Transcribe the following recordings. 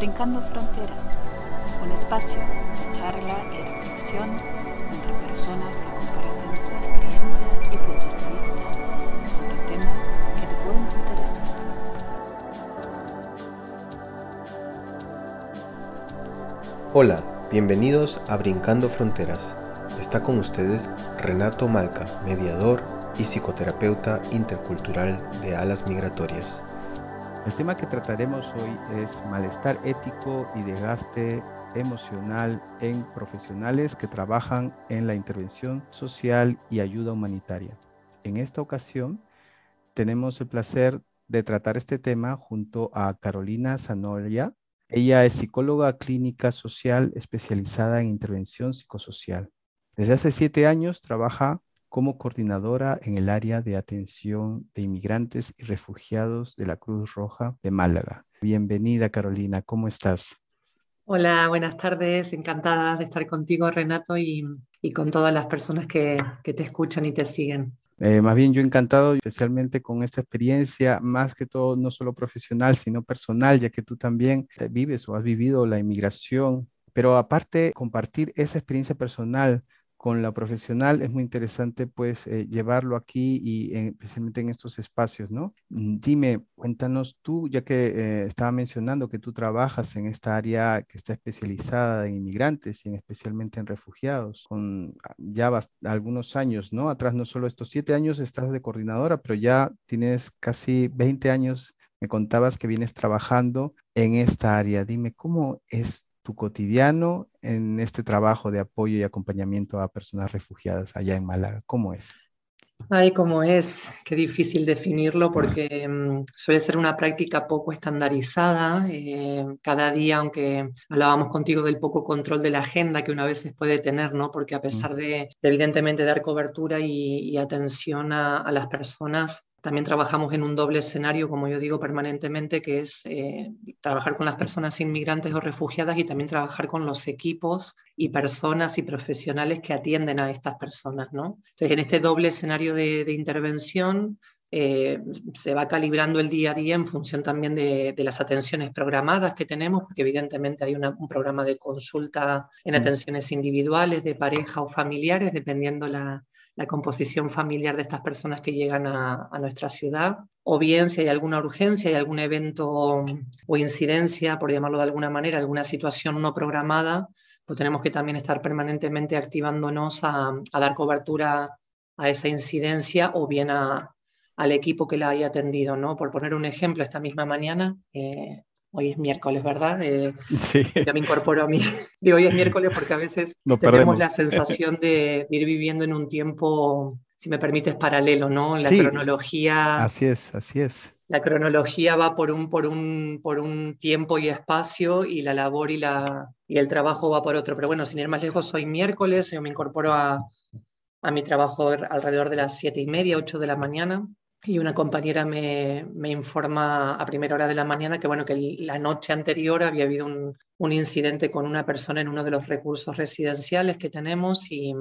Brincando Fronteras, un espacio de charla y reflexión entre personas que comparten su experiencia y puntos de vista sobre temas que te pueden interesar. Hola, bienvenidos a Brincando Fronteras. Está con ustedes Renato Malca, mediador y psicoterapeuta intercultural de alas migratorias. El tema que trataremos hoy es malestar ético y desgaste emocional en profesionales que trabajan en la intervención social y ayuda humanitaria. En esta ocasión tenemos el placer de tratar este tema junto a Carolina Zanoria. Ella es psicóloga clínica social especializada en intervención psicosocial. Desde hace siete años trabaja como coordinadora en el área de atención de inmigrantes y refugiados de la Cruz Roja de Málaga. Bienvenida Carolina, ¿cómo estás? Hola, buenas tardes, encantada de estar contigo Renato y, con todas las personas que, te escuchan y te siguen. Eh, más bien yo encantado, especialmente con esta experiencia, más que todo no solo profesional, sino personal, ya que tú también vives o has vivido la inmigración, pero aparte compartir esa experiencia personal con la profesional es muy interesante pues eh, llevarlo aquí y especialmente en estos espacios, ¿no? Mm, dime, cuéntanos tú, ya que eh, estaba mencionando que tú trabajas en esta área que está especializada en inmigrantes y especialmente en refugiados, con ah, ya algunos años, ¿no? Atrás no solo estos siete años estás de coordinadora, pero ya tienes casi 20 años, me contabas que vienes trabajando en esta área. Dime, ¿cómo es tu cotidiano en este trabajo de apoyo y acompañamiento a personas refugiadas allá en Málaga? ¿Cómo es? Ay, cómo es, qué difícil definirlo porque mm, suele ser una práctica poco estandarizada. Eh, cada día, aunque hablábamos contigo del poco control de la agenda que una vez se puede tener, ¿no? Porque a mm. pesar de, evidentemente dar cobertura y, atención a, las personas, también trabajamos en un doble escenario, como yo digo permanentemente, que es eh, trabajar con las personas inmigrantes o refugiadas y también trabajar con los equipos y personas y profesionales que atienden a estas personas. ¿no? Entonces, en este doble escenario de, intervención, eh, se va calibrando el día a día en función también de, las atenciones programadas que tenemos, porque evidentemente hay un programa de consulta en mm. atenciones individuales, de pareja o familiares, dependiendo la, la composición familiar de estas personas que llegan a, nuestra ciudad, o bien si hay alguna urgencia, hay algún evento o incidencia, por llamarlo de alguna manera, alguna situación no programada, pues tenemos que también estar permanentemente activándonos a, dar cobertura a esa incidencia o bien al equipo que la haya atendido. ¿no? Por poner un ejemplo, esta misma mañana eh, Hoy es miércoles, ¿verdad? sí. Ya me incorporo a mí. Digo, hoy es miércoles porque a veces tenemos la sensación de, ir viviendo en un tiempo, si me permites, paralelo, ¿no? La cronología. Así es, así es. La cronología va por un, por, un, por un tiempo y espacio y la labor y, la, y el trabajo va por otro. Pero bueno, sin ir más lejos, hoy miércoles, yo me incorporo a, a mi trabajo alrededor de las siete y media, ocho de la mañana y una compañera me, informa a primera hora de la mañana que, bueno, que la noche anterior había habido un, un, incidente con una persona en uno de los recursos residenciales que tenemos y,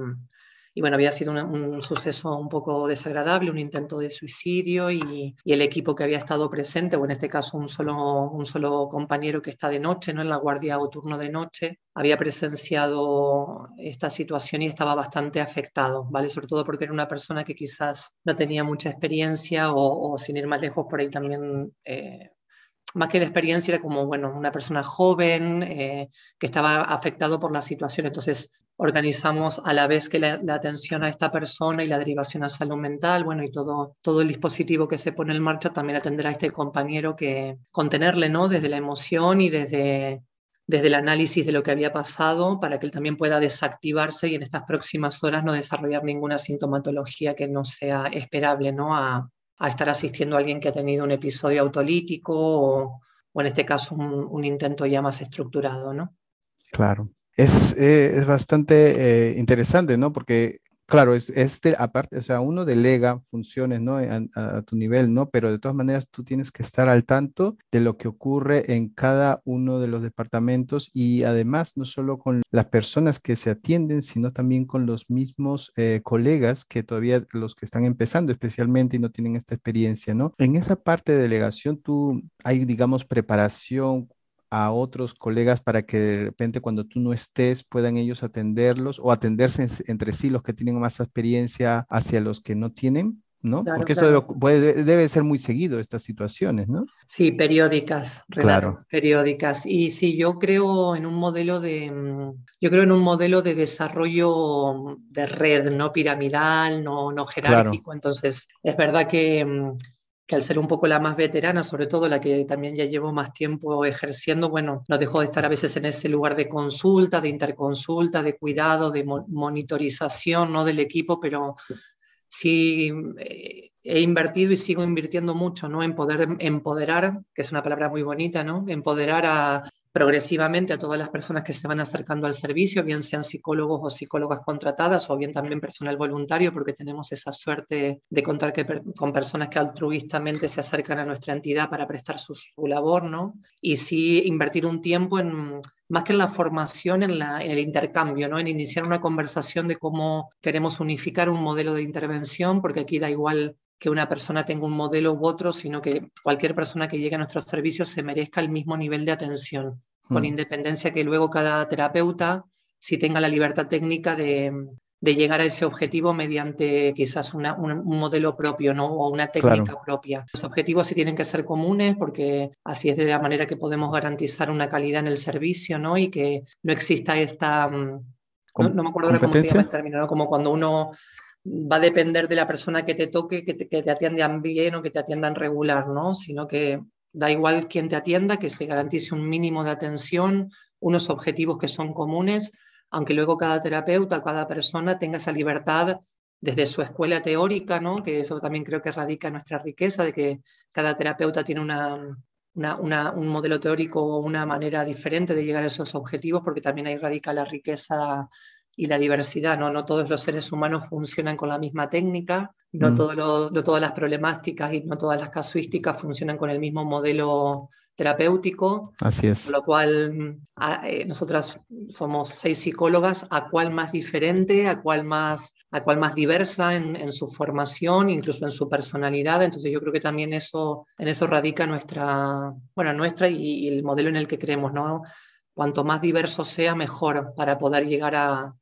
y bueno, había sido un, suceso un poco desagradable, un intento de suicidio y, el equipo que había estado presente, o en este caso un solo, un solo compañero que está de noche, ¿no? en la guardia o turno de noche, había presenciado esta situación y estaba bastante afectado, ¿vale? Sobre todo porque era una persona que quizás no tenía mucha experiencia o, sin ir más lejos por ahí también... Eh, más que la experiencia, era como, bueno, una persona joven eh, que estaba afectado por la situación. Entonces, organizamos a la vez que la, atención a esta persona y la derivación a salud mental, bueno, y todo, todo el dispositivo que se pone en marcha también atenderá a este compañero que contenerle, ¿no? Desde la emoción y desde, desde el análisis de lo que había pasado para que él también pueda desactivarse y en estas próximas horas no desarrollar ninguna sintomatología que no sea esperable, ¿no? A, a estar asistiendo a alguien que ha tenido un episodio autolítico o, en este caso un, intento ya más estructurado, ¿no? Claro. Es, eh, es bastante eh, interesante, ¿no? Porque Claro, es, este, aparte, o sea, uno delega funciones, ¿no? A, tu nivel, ¿no? Pero de todas maneras tú tienes que estar al tanto de lo que ocurre en cada uno de los departamentos y además no solo con las personas que se atienden, sino también con los mismos eh, colegas que todavía los que están empezando especialmente y no tienen esta experiencia, ¿no? En esa parte de delegación tú hay, digamos, preparación a otros colegas para que de repente cuando tú no estés puedan ellos atenderlos o atenderse entre sí los que tienen más experiencia hacia los que no tienen? ¿no? Porque eso debe, debe, ser muy seguido, estas situaciones, ¿no? Sí, periódicas, claro. periódicas. Y sí, yo creo en un modelo de, mm, yo creo en un modelo de desarrollo de red, no piramidal, no, no jerárquico. Entonces, es verdad que, mm, que al ser un poco la más veterana, sobre todo la que también ya llevo más tiempo ejerciendo, bueno, nos dejó de estar a veces en ese lugar de consulta, de interconsulta, de cuidado, de monitorización, ¿no? Del equipo, pero sí eh, he invertido y sigo invirtiendo mucho ¿no? en poder empoderar, que es una palabra muy bonita, ¿no? empoderar a, progresivamente a todas las personas que se van acercando al servicio, bien sean psicólogos o psicólogas contratadas o bien también personal voluntario, porque tenemos esa suerte de contar con personas que altruistamente se acercan a nuestra entidad para prestar su, labor, ¿no? Y sí invertir un tiempo en más que en la formación, en, en, el intercambio, ¿no? en iniciar una conversación de cómo queremos unificar un modelo de intervención, porque aquí da igual que una persona tenga un modelo u otro, sino que cualquier persona que llegue a nuestros servicios se merezca el mismo nivel de atención, con hmm. independencia que luego cada terapeuta si tenga la libertad técnica de, de llegar a ese objetivo mediante quizás una, un, modelo propio ¿no? o una técnica propia. Los objetivos sí tienen que ser comunes porque así es de la manera que podemos garantizar una calidad en el servicio ¿no? y que no exista esta... Mm, no, me acuerdo ahora cómo se llama el término, ¿no? como cuando uno va a depender de la persona que te toque, que te, que te atiendan bien o que te atiendan regular, ¿no? sino que da igual quién te atienda, que se garantice un mínimo de atención, unos objetivos que son comunes aunque luego cada terapeuta, cada persona tenga esa libertad desde su escuela teórica, ¿no? que eso también creo que radica nuestra riqueza, de que cada terapeuta tiene una, una, un modelo teórico o una manera diferente de llegar a esos objetivos, porque también ahí radica la riqueza y la diversidad. No, no todos los seres humanos funcionan con la misma técnica, no, mm. no todas las problemáticas y no todas las casuísticas funcionan con el mismo modelo terapéutico. Así es. Con lo cual, eh, nosotras somos seis psicólogas, a cuál más diferente, a cuál más, a cuál más diversa en, su formación, incluso en su personalidad. Entonces yo creo que también eso, en eso radica nuestra, bueno, nuestra y, y el modelo en el que creemos, ¿no? Cuanto más diverso sea, mejor para poder llegar a,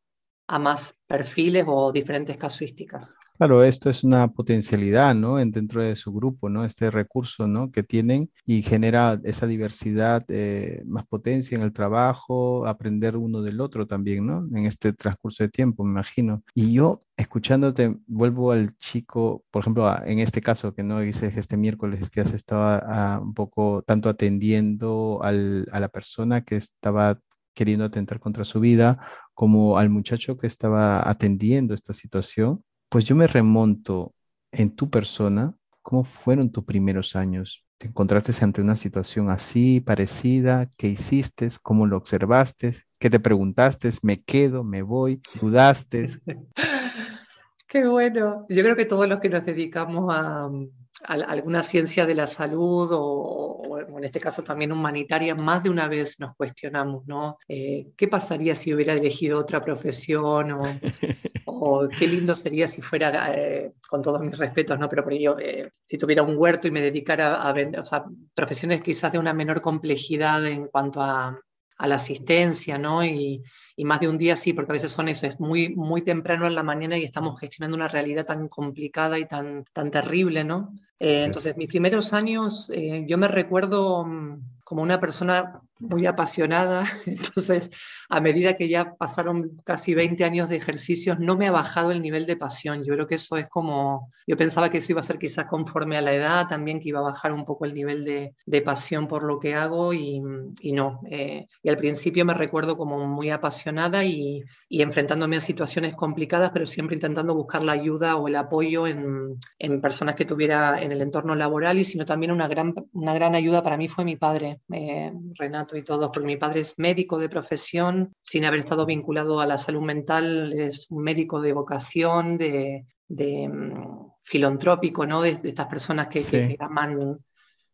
a más perfiles o diferentes casuísticas. Claro, esto es una potencialidad, ¿no? dentro de su grupo, ¿no? Este recurso, ¿no? Que tienen y genera esa diversidad, eh, más potencia en el trabajo, aprender uno del otro también, ¿no? En este transcurso de tiempo, me imagino. Y yo, escuchándote, vuelvo al chico, por ejemplo, en este caso que no dices este miércoles que has estado ah, un poco tanto atendiendo a la persona que estaba queriendo atentar contra su vida, como al muchacho que estaba atendiendo esta situación pues yo me remonto en tu persona, ¿cómo fueron tus primeros años? ¿Te encontraste ante una situación así, parecida? ¿Qué hiciste? ¿Cómo lo observaste? ¿Qué te preguntaste? ¿Me quedo? ¿Me voy? ¿Dudaste? Qué bueno. Yo creo que todos los que nos dedicamos a, alguna ciencia de la salud o, en este caso también humanitaria, más de una vez nos cuestionamos, ¿no? Eh, ¿Qué pasaría si hubiera elegido otra profesión? O, o qué lindo sería si fuera, eh, con todos mis respetos, ¿no? Pero por ello, eh, si tuviera un huerto y me dedicara a vender, o sea, profesiones quizás de una menor complejidad en cuanto a, a la asistencia, ¿no? Y, y, más de un día sí, porque a veces son eso, es muy, muy temprano en la mañana y estamos gestionando una realidad tan complicada y tan, tan terrible, ¿no? Eh, entonces, mis primeros años, yo me recuerdo mm, como una persona muy apasionada, entonces a medida que ya pasaron casi 20 años de ejercicios, no me ha bajado el nivel de pasión. Yo creo que eso es como, yo pensaba que eso iba a ser quizás conforme a la edad, también que iba a bajar un poco el nivel de, de pasión por lo que hago y, y no. Eh, y al principio me recuerdo como muy apasionada y, y, enfrentándome a situaciones complicadas, pero siempre intentando buscar la ayuda o el apoyo en, en personas que tuviera en el entorno laboral y sino también una gran, una gran ayuda para mí fue mi padre, eh, Renato y todos, porque mi padre es médico de profesión, sin haber estado vinculado a la salud mental, es un médico de vocación, de, de mm, filantrópico, ¿no? De, estas personas que, aman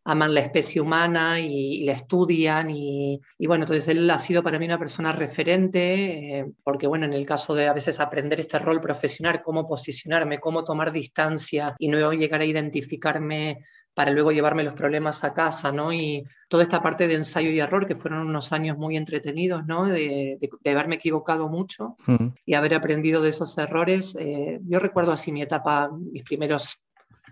aman la especie humana y, la estudian. Y, bueno, entonces él ha sido para mí una persona referente, eh, porque bueno, en el caso de a veces aprender este rol profesional, cómo posicionarme, cómo tomar distancia y no llegar a identificarme para luego llevarme los problemas a casa, ¿no? Y toda esta parte de ensayo y error, que fueron unos años muy entretenidos, ¿no? De, haberme equivocado mucho y haber aprendido de esos errores. Eh, yo recuerdo así mi etapa, mis primeros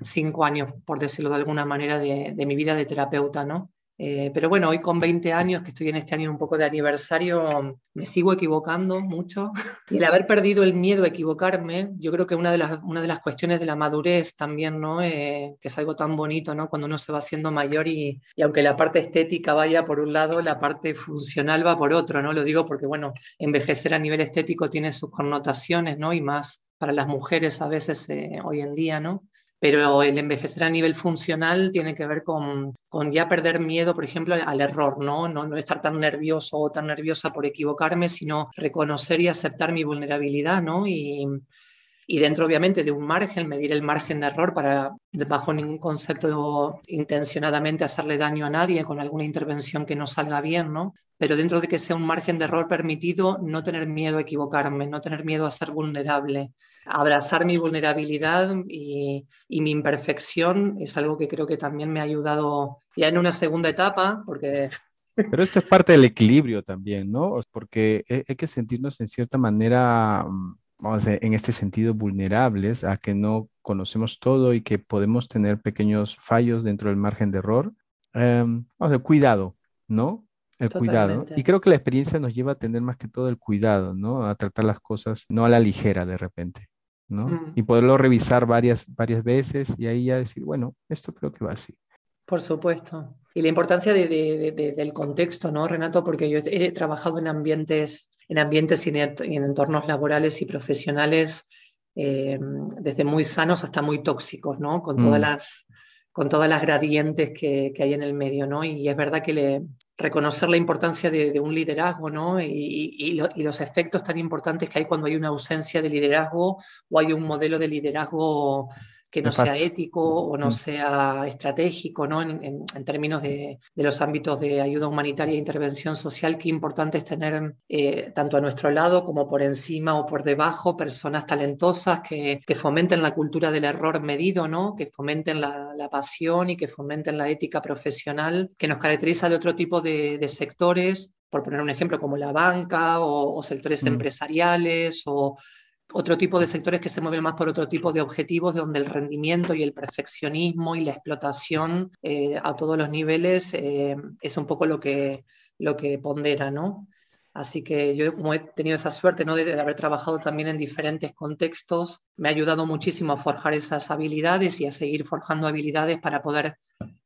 cinco años, por decirlo de alguna manera, de, de mi vida de terapeuta, ¿no? Eh, pero bueno, hoy con 20 años, que estoy en este año un poco de aniversario, me sigo equivocando mucho. Y el haber perdido el miedo a equivocarme, yo creo que una de las, una de las cuestiones de la madurez también, ¿no? Eh, que es algo tan bonito, ¿no? Cuando uno se va haciendo mayor y, y, aunque la parte estética vaya por un lado, la parte funcional va por otro, ¿no? Lo digo porque, bueno, envejecer a nivel estético tiene sus connotaciones, ¿no? Y más para las mujeres a veces eh, hoy en día, ¿no? Pero el envejecer a nivel funcional tiene que ver con, con ya perder miedo, por ejemplo, al error, ¿no? ¿no? No estar tan nervioso o tan nerviosa por equivocarme, sino reconocer y aceptar mi vulnerabilidad, ¿no? Y, y dentro obviamente de un margen, medir el margen de error para, bajo ningún concepto intencionadamente hacerle daño a nadie con alguna intervención que no salga bien, ¿no? Pero dentro de que sea un margen de error permitido, no tener miedo a equivocarme, no tener miedo a ser vulnerable, abrazar mi vulnerabilidad y, y mi imperfección es algo que creo que también me ha ayudado ya en una segunda etapa, porque pero esto es parte del equilibrio también, ¿no? Porque hay que sentirnos en cierta manera vamos a en este sentido, vulnerables a que no conocemos todo y que podemos tener pequeños fallos dentro del margen de error. Um, vamos a cuidado, ¿no? El cuidado. Y creo que la experiencia nos lleva a tener más que todo el cuidado, ¿no? A tratar las cosas no a la ligera de repente, ¿no? Mm. Y poderlo revisar varias, varias veces y ahí ya decir, bueno, esto creo que va así. Por supuesto. Y la importancia de, del contexto, ¿no, Renato? Porque yo he trabajado en ambientes en ambientes y en, entornos laborales y profesionales eh, desde muy sanos hasta muy tóxicos, ¿no? Con todas mm. las con todas las gradientes que, hay en el medio, ¿no? Y es verdad que le, reconocer la importancia de, un liderazgo, ¿no? Y, los efectos tan importantes que hay cuando hay una ausencia de liderazgo o hay un modelo de liderazgo que no sea ético o no mm. sea estratégico, ¿no? En, términos de, los ámbitos de ayuda humanitaria e intervención social, qué importante es tener eh, tanto a nuestro lado como por encima o por debajo personas talentosas que, fomenten la cultura del error medido, ¿no? Que fomenten la, pasión y que fomenten la ética profesional que nos caracteriza de otro tipo de, sectores por poner un ejemplo, como la banca o, sectores mm. empresariales o otro tipo de sectores que se mueven más por otro tipo de objetivos, donde el rendimiento y el perfeccionismo y la explotación eh, a todos los niveles eh, es un poco lo que, lo que pondera, ¿no? Así que yo como he tenido esa suerte ¿no? de, haber trabajado también en diferentes contextos, me ha ayudado muchísimo a forjar esas habilidades y a seguir forjando habilidades para poder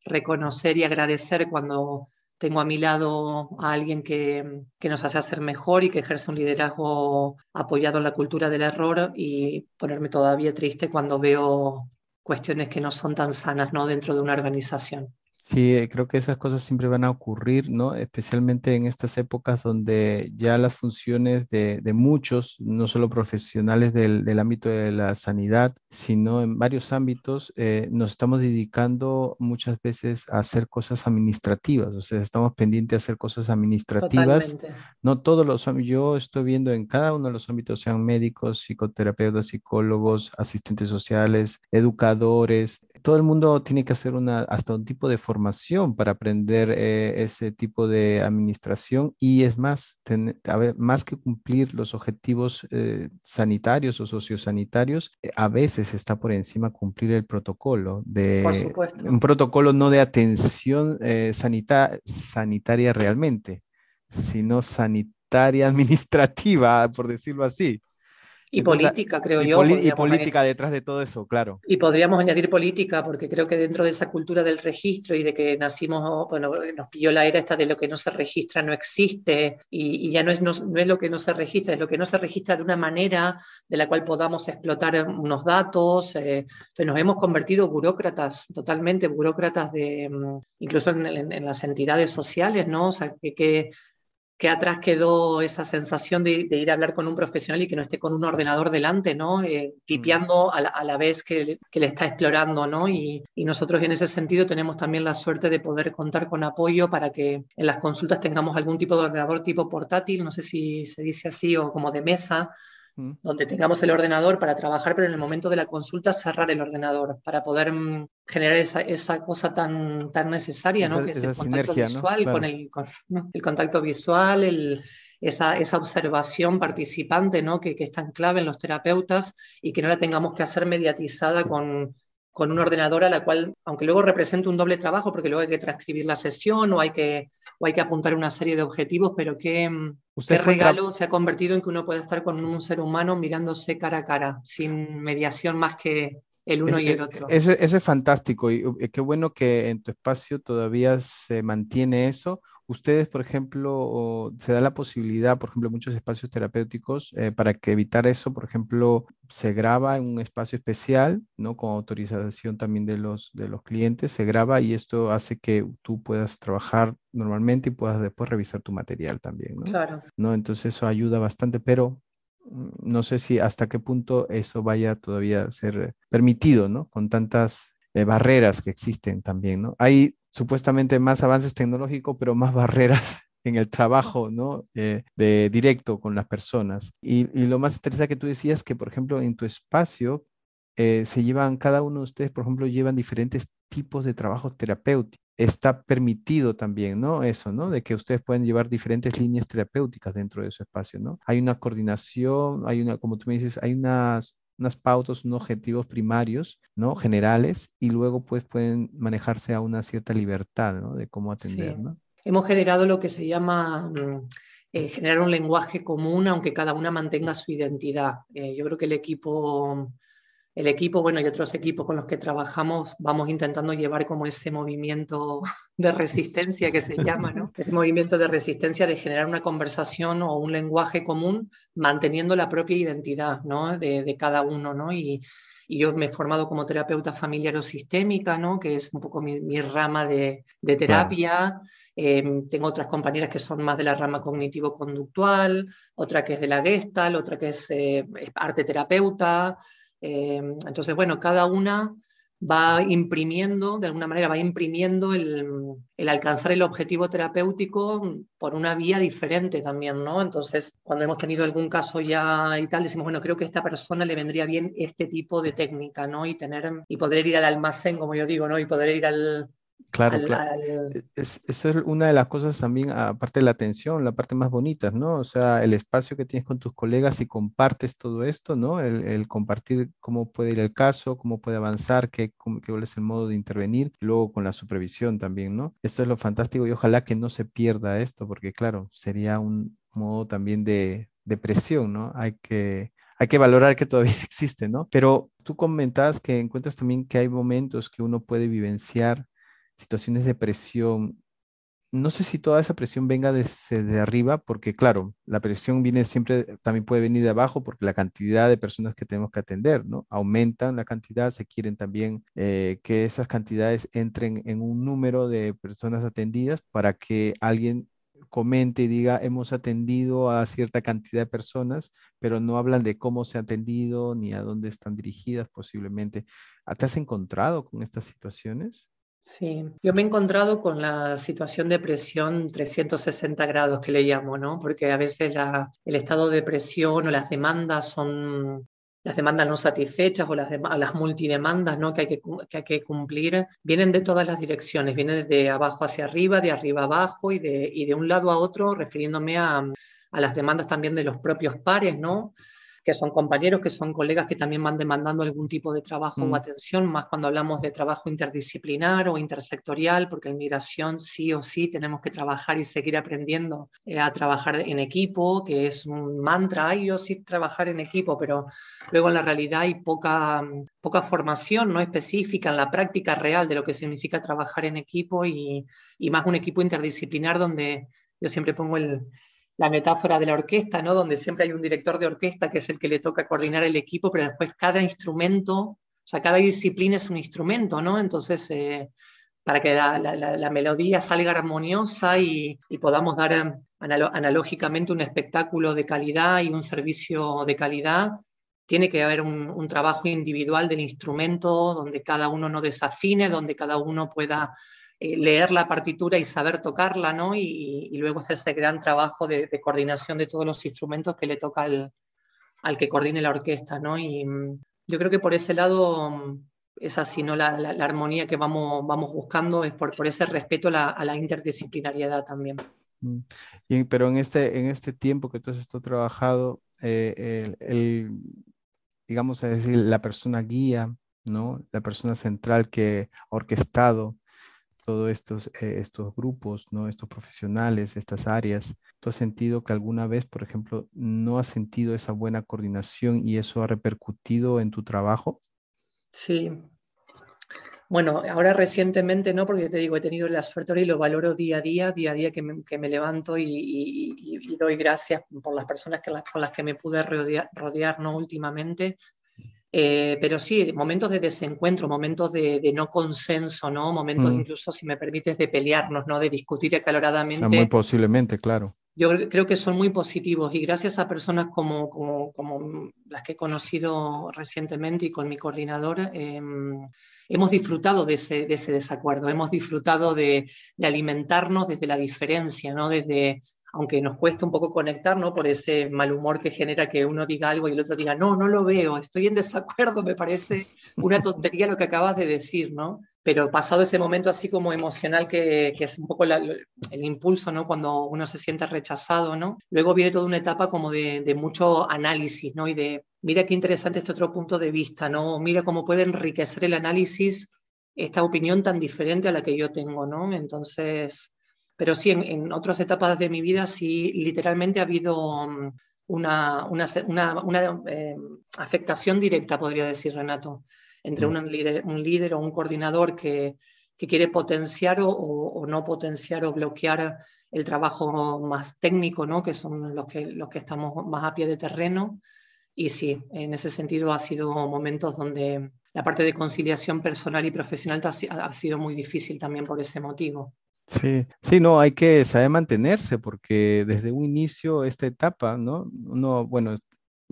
reconocer y agradecer cuando tengo a mi lado a alguien que, que, nos hace hacer mejor y que ejerce un liderazgo apoyado en la cultura del error y ponerme todavía triste cuando veo cuestiones que no son tan sanas ¿no? dentro de una organización. Sí, eh, creo que esas cosas siempre van a ocurrir, ¿no? Especialmente en estas épocas donde ya las funciones de, muchos, no solo profesionales del, ámbito de la sanidad, sino en varios ámbitos, eh, nos estamos dedicando muchas veces a hacer cosas administrativas, o sea, estamos pendientes de hacer cosas administrativas. No todos los yo estoy viendo en cada uno de los ámbitos, sean médicos, psicoterapeutas, psicólogos, asistentes sociales, educadores, todo el mundo tiene que hacer una, hasta un tipo de formación para aprender eh, ese tipo de administración y es más, más que cumplir los objetivos eh, sanitarios o sociosanitarios, eh, a veces está por encima cumplir el protocolo de un protocolo no de atención sanitaria realmente, sino sanitaria administrativa, por decirlo así. Y política, creo yo. y política detrás de todo eso, claro. Y podríamos añadir política, porque creo que dentro de esa cultura del registro y de que nacimos, bueno, nos pilló la era esta de lo que no se registra no existe, y, ya no es, no, es lo que no se registra, es lo que no se registra de una manera de la cual podamos explotar unos datos. Eh, entonces nos hemos convertido burócratas, totalmente burócratas de, mm, incluso en, las entidades sociales, ¿no? O sea, que, que que atrás quedó esa sensación de, ir a hablar con un profesional y que no esté con un ordenador delante, ¿no? Eh, tipeando a la, vez que, le está explorando, ¿no? Y, nosotros en ese sentido tenemos también la suerte de poder contar con apoyo para que en las consultas tengamos algún tipo de ordenador tipo portátil, no sé si se dice así, o como de mesa, donde tengamos el ordenador para trabajar, pero en el momento de la consulta cerrar el ordenador para poder mm, generar esa, esa, cosa tan, tan necesaria, ¿no? que es el contacto visual con, el, el contacto visual, el, esa, esa, observación participante, ¿no? Que, que, es tan clave en los terapeutas y que no la tengamos que hacer mediatizada con, con un ordenador a la cual, aunque luego represente un doble trabajo, porque luego hay que transcribir la sesión o hay que, o hay que apuntar una serie de objetivos, pero qué, mm, qué regalo se ha convertido en que uno pueda estar con un ser humano mirándose cara a cara, sin mediación más que el uno y el otro. Eso, eso es fantástico y qué bueno que en tu espacio todavía se mantiene eso ustedes, por ejemplo, se da la posibilidad, por ejemplo, muchos espacios terapéuticos, eh, para que evitar eso, por ejemplo, se graba en un espacio especial, ¿no? Con autorización también de los, de los clientes, se graba y esto hace que tú puedas trabajar normalmente y puedas después revisar tu material también, ¿no? Claro. ¿No? Entonces eso ayuda bastante, pero mm, no sé si hasta qué punto eso vaya todavía a ser permitido, ¿no? Con tantas barreras que existen también, ¿no? Hay supuestamente más avances tecnológicos, pero más barreras en el trabajo, ¿no? Eh, de directo con las personas. Y, lo más interesante que tú decías que, por ejemplo, en tu espacio eh, se llevan, cada uno de ustedes, por ejemplo, llevan diferentes tipos de trabajos terapéuticos. Está permitido también, ¿no? Eso, ¿no? De que ustedes pueden llevar diferentes líneas terapéuticas dentro de su espacio, ¿no? Hay una coordinación, hay una, como tú me dices, hay unas unas pautas, unos objetivos primarios, ¿no? Generales, y luego pues pueden manejarse a una cierta libertad, ¿no? De cómo atender, ¿no? Hemos generado lo que se llama mm, eh, generar un lenguaje común, aunque cada una mantenga su identidad. Eh, yo creo que el equipo el equipo, bueno, y otros equipos con los que trabajamos, vamos intentando llevar como ese movimiento de resistencia que se llama, ¿no? Ese movimiento de resistencia de generar una conversación o un lenguaje común manteniendo la propia identidad, ¿no? De, cada uno, ¿no? Y, yo me he formado como terapeuta familiar o sistémica, ¿no? Que es un poco mi, rama de, terapia. Em, tengo otras compañeras que son más de la rama cognitivo-conductual, otra que es de la Gestalt, otra que es, eh, es arte terapeuta. Eh, entonces, bueno, cada una va imprimiendo, de alguna manera va imprimiendo el, alcanzar el objetivo terapéutico por una vía diferente también, ¿no? Entonces, cuando hemos tenido algún caso ya y tal, decimos, bueno, creo que a esta persona le vendría bien este tipo de técnica, ¿no? Y tener, y poder ir al almacén, como yo digo, ¿no? Y poder ir al, Claro, claro. E, es, eso es una de las cosas también, aparte de la atención, la parte más bonita, ¿no? O sea, el espacio que tienes con tus colegas y compartes todo esto, ¿no? El, compartir cómo puede ir el caso, cómo puede avanzar, qué, qué es el modo de intervenir, luego con la supervisión también, ¿no? Esto es lo fantástico y ojalá que no se pierda esto, porque claro, sería un modo también de, de presión, ¿no? Hay que, hay que valorar que todavía existe, ¿no? Pero tú comentabas que encuentras también que hay momentos que uno puede vivenciar situaciones de presión. No sé si toda esa presión venga desde arriba, porque claro, la presión viene siempre, también puede venir de abajo, porque la cantidad de personas que tenemos que atender, ¿no? Aumentan la cantidad, se quieren también eh, que esas cantidades entren en un número de personas atendidas para que alguien comente y diga, hemos atendido a cierta cantidad de personas, pero no hablan de cómo se ha atendido ni a dónde están dirigidas posiblemente. ¿Te has encontrado con estas situaciones? Sí, yo me he encontrado con la situación de presión 360 grados que le llamo, ¿no? Porque a veces el estado de presión o las demandas son las demandas no satisfechas o las, las multidemandas ¿no? que, hay que, que, hay que cumplir, vienen de todas las direcciones, vienen de abajo hacia arriba, de arriba abajo y de, y de un lado a otro, refiriéndome a, a las demandas también de los propios pares, ¿no? Que son compañeros, que son colegas que también van demandando algún tipo de trabajo o mm. atención, más cuando hablamos de trabajo interdisciplinar o intersectorial, porque en migración sí o sí tenemos que trabajar y seguir aprendiendo eh, a trabajar en equipo, que es un mantra, ay, yo sí trabajar en equipo, pero luego en la realidad hay poca, poca formación no específica en la práctica real de lo que significa trabajar en equipo y, y más un equipo interdisciplinar donde yo siempre pongo el, la metáfora de la orquesta, ¿no? Donde siempre hay un director de orquesta que es el que le toca coordinar el equipo, pero después cada instrumento, o sea, cada disciplina es un instrumento, ¿no? Entonces, eh, para que la, melodía salga armoniosa y, podamos dar a, analógicamente un espectáculo de calidad y un servicio de calidad, tiene que haber un, trabajo individual del instrumento donde cada uno no desafine, donde cada uno pueda eh, leer la partitura y saber tocarla, ¿no? Y, luego está ese gran trabajo de, coordinación de todos los instrumentos que le toca al, al que coordine la orquesta, ¿no? Y mm, yo creo que por ese lado mm, es así, ¿no? La, la, armonía que vamos, vamos buscando es por, por ese respeto a la, interdisciplinariedad también. Mm. Y, pero en este, en este tiempo que tú has estado trabajado, eh, el, digamos, a decir, la persona guía, ¿no? La persona central que ha orquestado todos estos, eh, estos grupos, ¿no? Estos profesionales, estas áreas. ¿Tú has sentido que alguna vez, por ejemplo, no has sentido esa buena coordinación y eso ha repercutido en tu trabajo? Sí. Bueno, ahora recientemente no, porque te digo, he tenido la suerte y lo valoro día a día, día a día que me, que me levanto y, doy gracias por las personas que, con las que me pude rodear, ¿no? últimamente. Eh, pero sí, momentos de desencuentro, momentos de, no consenso, ¿no? Momentos mm. incluso, si me permites, de pelearnos, ¿no? De discutir acaloradamente. Muy posiblemente, claro yo creo que son muy positivos y gracias a personas como, como, las que he conocido recientemente y con mi coordinador, em, hemos disfrutado de ese, de ese, desacuerdo, hemos disfrutado de, de, alimentarnos desde la diferencia, ¿no? desde, aunque nos cuesta un poco conectar, ¿no? por ese mal humor que genera que uno diga algo y el otro diga, no, no lo veo, estoy en desacuerdo, me parece una tontería lo que acabas de decir, ¿no? pero pasado ese momento así como emocional que, es un poco el impulso, ¿no? Cuando uno se siente rechazado, ¿no? Luego viene toda una etapa como de, mucho análisis, ¿no? Y de, mira qué interesante este otro punto de vista, ¿no? Mira cómo puede enriquecer el análisis esta opinión tan diferente a la que yo tengo, ¿no? Entonces, pero sí, en, otras etapas de mi vida sí, literalmente ha habido mm, una, una, una, eh, afectación directa, podría decir Renato entre mm. un líder, un líder o un coordinador que, que quiere potenciar o, o, no potenciar o bloquear el trabajo más técnico, ¿no? que son los que, los que estamos más a pie de terreno. Y sí, en ese sentido ha sido momentos donde la parte de conciliación personal y profesional ha, sido muy difícil también por ese motivo. Sí, sí, no, hay que saber mantenerse porque desde un inicio, esta etapa, ¿no? Uno, bueno,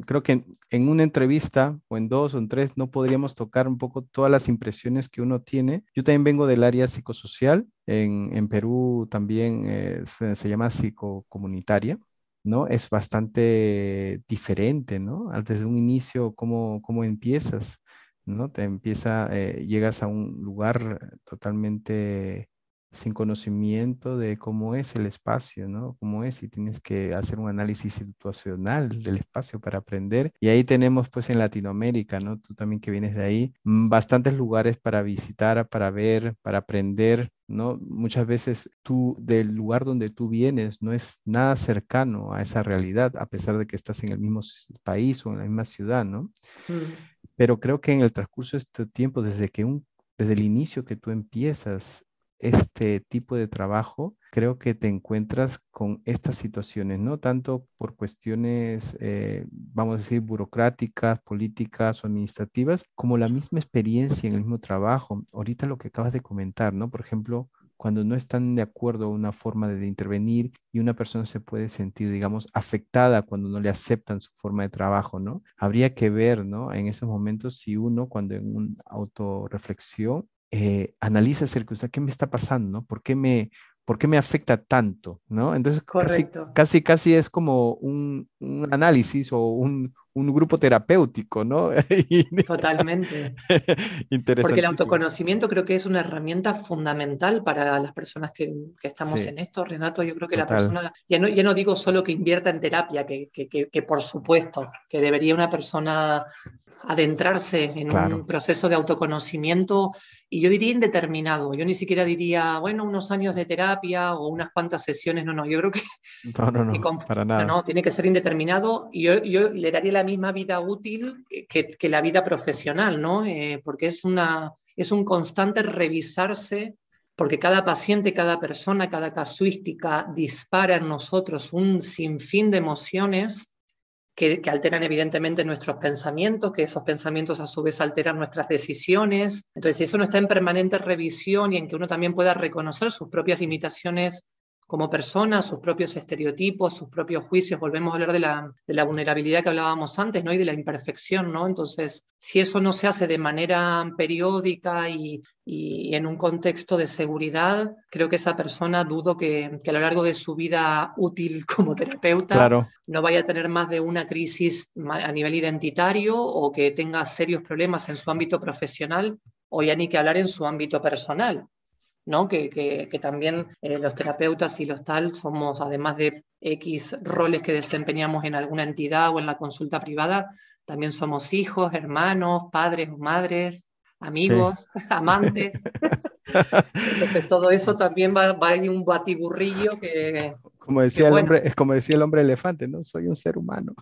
creo que en una entrevista o en dos o en tres no podríamos tocar un poco todas las impresiones que uno tiene. Yo también vengo del área psicosocial, en, Perú también eh, se llama psicocomunitaria, ¿no? Es bastante diferente, ¿no? Desde un inicio, ¿cómo, cómo empiezas? ¿no? Te empieza, eh, llegas a un lugar totalmente sin conocimiento de cómo es el espacio, ¿no? Cómo es y tienes que hacer un análisis situacional del espacio para aprender. Y ahí tenemos pues en Latinoamérica, ¿no? Tú también que vienes de ahí, mm, bastantes lugares para visitar, para ver, para aprender, ¿no? Muchas veces tú del lugar donde tú vienes no es nada cercano a esa realidad, a pesar de que estás en el mismo país o en la misma ciudad, ¿no? Mm. Pero creo que en el transcurso de este tiempo, desde que un, desde el inicio que tú empiezas este tipo de trabajo, creo que te encuentras con estas situaciones, no tanto por cuestiones, eh, vamos a decir, burocráticas, políticas o administrativas, como la misma experiencia en el mismo trabajo. Ahorita lo que acabas de comentar, ¿no? Por ejemplo, cuando no están de acuerdo a una forma de, intervenir y una persona se puede sentir, digamos, afectada cuando no le aceptan su forma de trabajo, ¿no? Habría que ver, ¿no? En esos momentos si uno, cuando en una autorreflexión, eh, analiza acerca de qué me está pasando. ¿Por qué me, por qué me afecta tanto, ¿no? Entonces, casi, casi, casi, es como un, un análisis o un, un, grupo terapéutico, ¿no? Totalmente. Interesante. Porque el autoconocimiento creo que es una herramienta fundamental para las personas que, que estamos en esto, Renato. Yo creo que la persona, ya no, ya no digo solo que invierta en terapia, que, que, que por supuesto, que debería una persona adentrarse en un proceso de autoconocimiento y yo diría indeterminado. Yo ni siquiera diría, bueno, unos años de terapia o unas cuantas sesiones. No, no, yo creo que. No, no, no. para nada. No, tiene que ser indeterminado y yo, yo, le daría la misma vida útil que, que la vida profesional, ¿no? Eh, porque es, una, es un constante revisarse porque cada paciente, cada persona, cada casuística dispara en nosotros un sinfín de emociones que, alteran evidentemente nuestros pensamientos, que esos pensamientos a su vez alteran nuestras decisiones. Entonces, si eso no está en permanente revisión y en que uno también pueda reconocer sus propias limitaciones como personas, sus propios estereotipos, sus propios juicios. Volvemos a hablar de la, de la, vulnerabilidad que hablábamos antes, ¿no? Y de la imperfección, ¿no? Entonces, si eso no se hace de manera periódica y, y en un contexto de seguridad, creo que esa persona dudo que, que a lo largo de su vida útil como terapeuta no vaya a tener más de una crisis a nivel identitario o que tenga serios problemas en su ámbito profesional o ya ni que hablar en su ámbito personal. ¿No? Que, que, también eh, los terapeutas y los tal somos, además de X roles que desempeñamos en alguna entidad o en la consulta privada, también somos hijos, hermanos, padres o madres, amigos, amantes. Entonces todo eso también va, va en un batiburrillo que... Como decía, el hombre, es como decía el hombre elefante, ¿no? Soy un ser humano.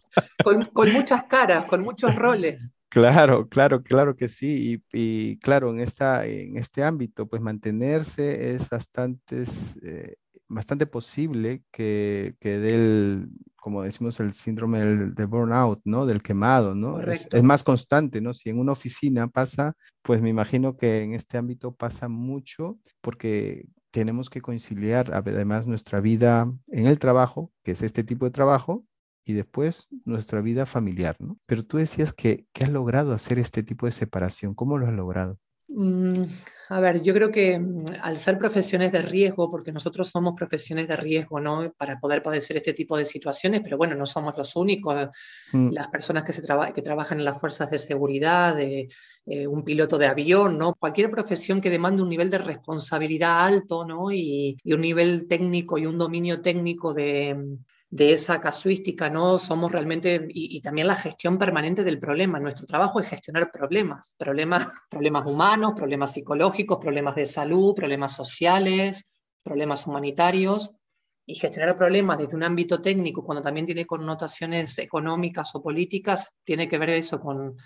Con, con muchas caras, con muchos roles. Claro, claro, claro que sí. Y, claro, en, esta, en este ámbito, pues mantenerse es bastante, eh, bastante posible que, que del, como decimos, el síndrome del, de burnout, ¿no? Del quemado, ¿no? Es, es, más constante, ¿no? Si en una oficina pasa, pues me imagino que en este ámbito pasa mucho porque tenemos que conciliar además nuestra vida en el trabajo, que es este tipo de trabajo, y después nuestra vida familiar, ¿no? Pero tú decías que, que has logrado hacer este tipo de separación. ¿Cómo lo has logrado? Mm, a ver, yo creo que mm, al ser profesiones de riesgo, porque nosotros somos profesiones de riesgo, ¿no? Para poder padecer este tipo de situaciones, pero bueno, no somos los únicos. Mm. Las personas que, se que trabajan en las fuerzas de seguridad, de, eh, un piloto de avión, ¿no? Cualquier profesión que demande un nivel de responsabilidad alto, ¿no? Y, y un nivel técnico y un dominio técnico de, de esa casuística, ¿no? Somos realmente, y, también la gestión permanente del problema. Nuestro trabajo es gestionar problemas, problemas, problemas humanos, problemas psicológicos, problemas de salud, problemas sociales, problemas humanitarios. Y gestionar problemas desde un ámbito técnico, cuando también tiene connotaciones económicas o políticas, tiene que ver eso con,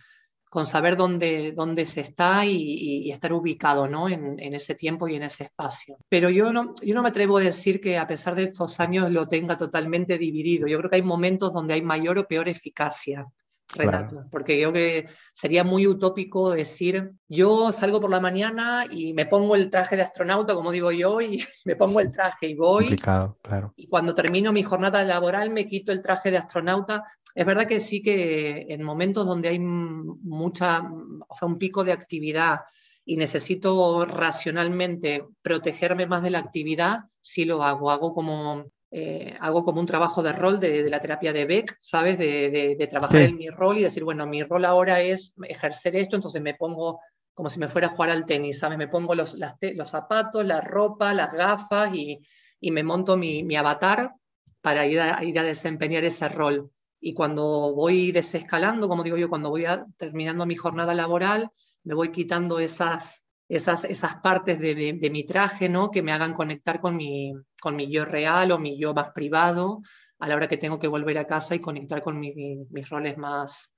con saber dónde, dónde se está y, estar ubicado ¿no? En, ese tiempo y en ese espacio. Pero yo no, yo no me atrevo a decir que a pesar de estos años lo tenga totalmente dividido. Yo creo que hay momentos donde hay mayor o peor eficacia. Renato, porque yo que sería muy utópico decir, yo salgo por la mañana y me pongo el traje de astronauta, como digo yo, y me pongo el traje y voy. claro. Y cuando termino mi jornada laboral me quito el traje de astronauta. Es verdad que sí que en momentos donde hay mucha, o sea, un pico de actividad y necesito racionalmente protegerme más de la actividad, sí lo hago. Hago como eh, hago como un trabajo de rol de, la terapia de Beck, ¿sabes? De, trabajar en mi rol y decir, bueno, mi rol ahora es ejercer esto, entonces me pongo como si me fuera a jugar al tenis, ¿sabes? Me pongo los, los zapatos, la ropa, las gafas y, me monto mi, avatar para ir a, ir a desempeñar ese rol. Y cuando voy desescalando, como digo yo, cuando voy terminando mi jornada laboral, me voy quitando esas esas, esas partes de, de, mi traje, ¿no? Que me hagan conectar con mi, con mi yo real o mi yo más privado a la hora que tengo que volver a casa y conectar con mis roles más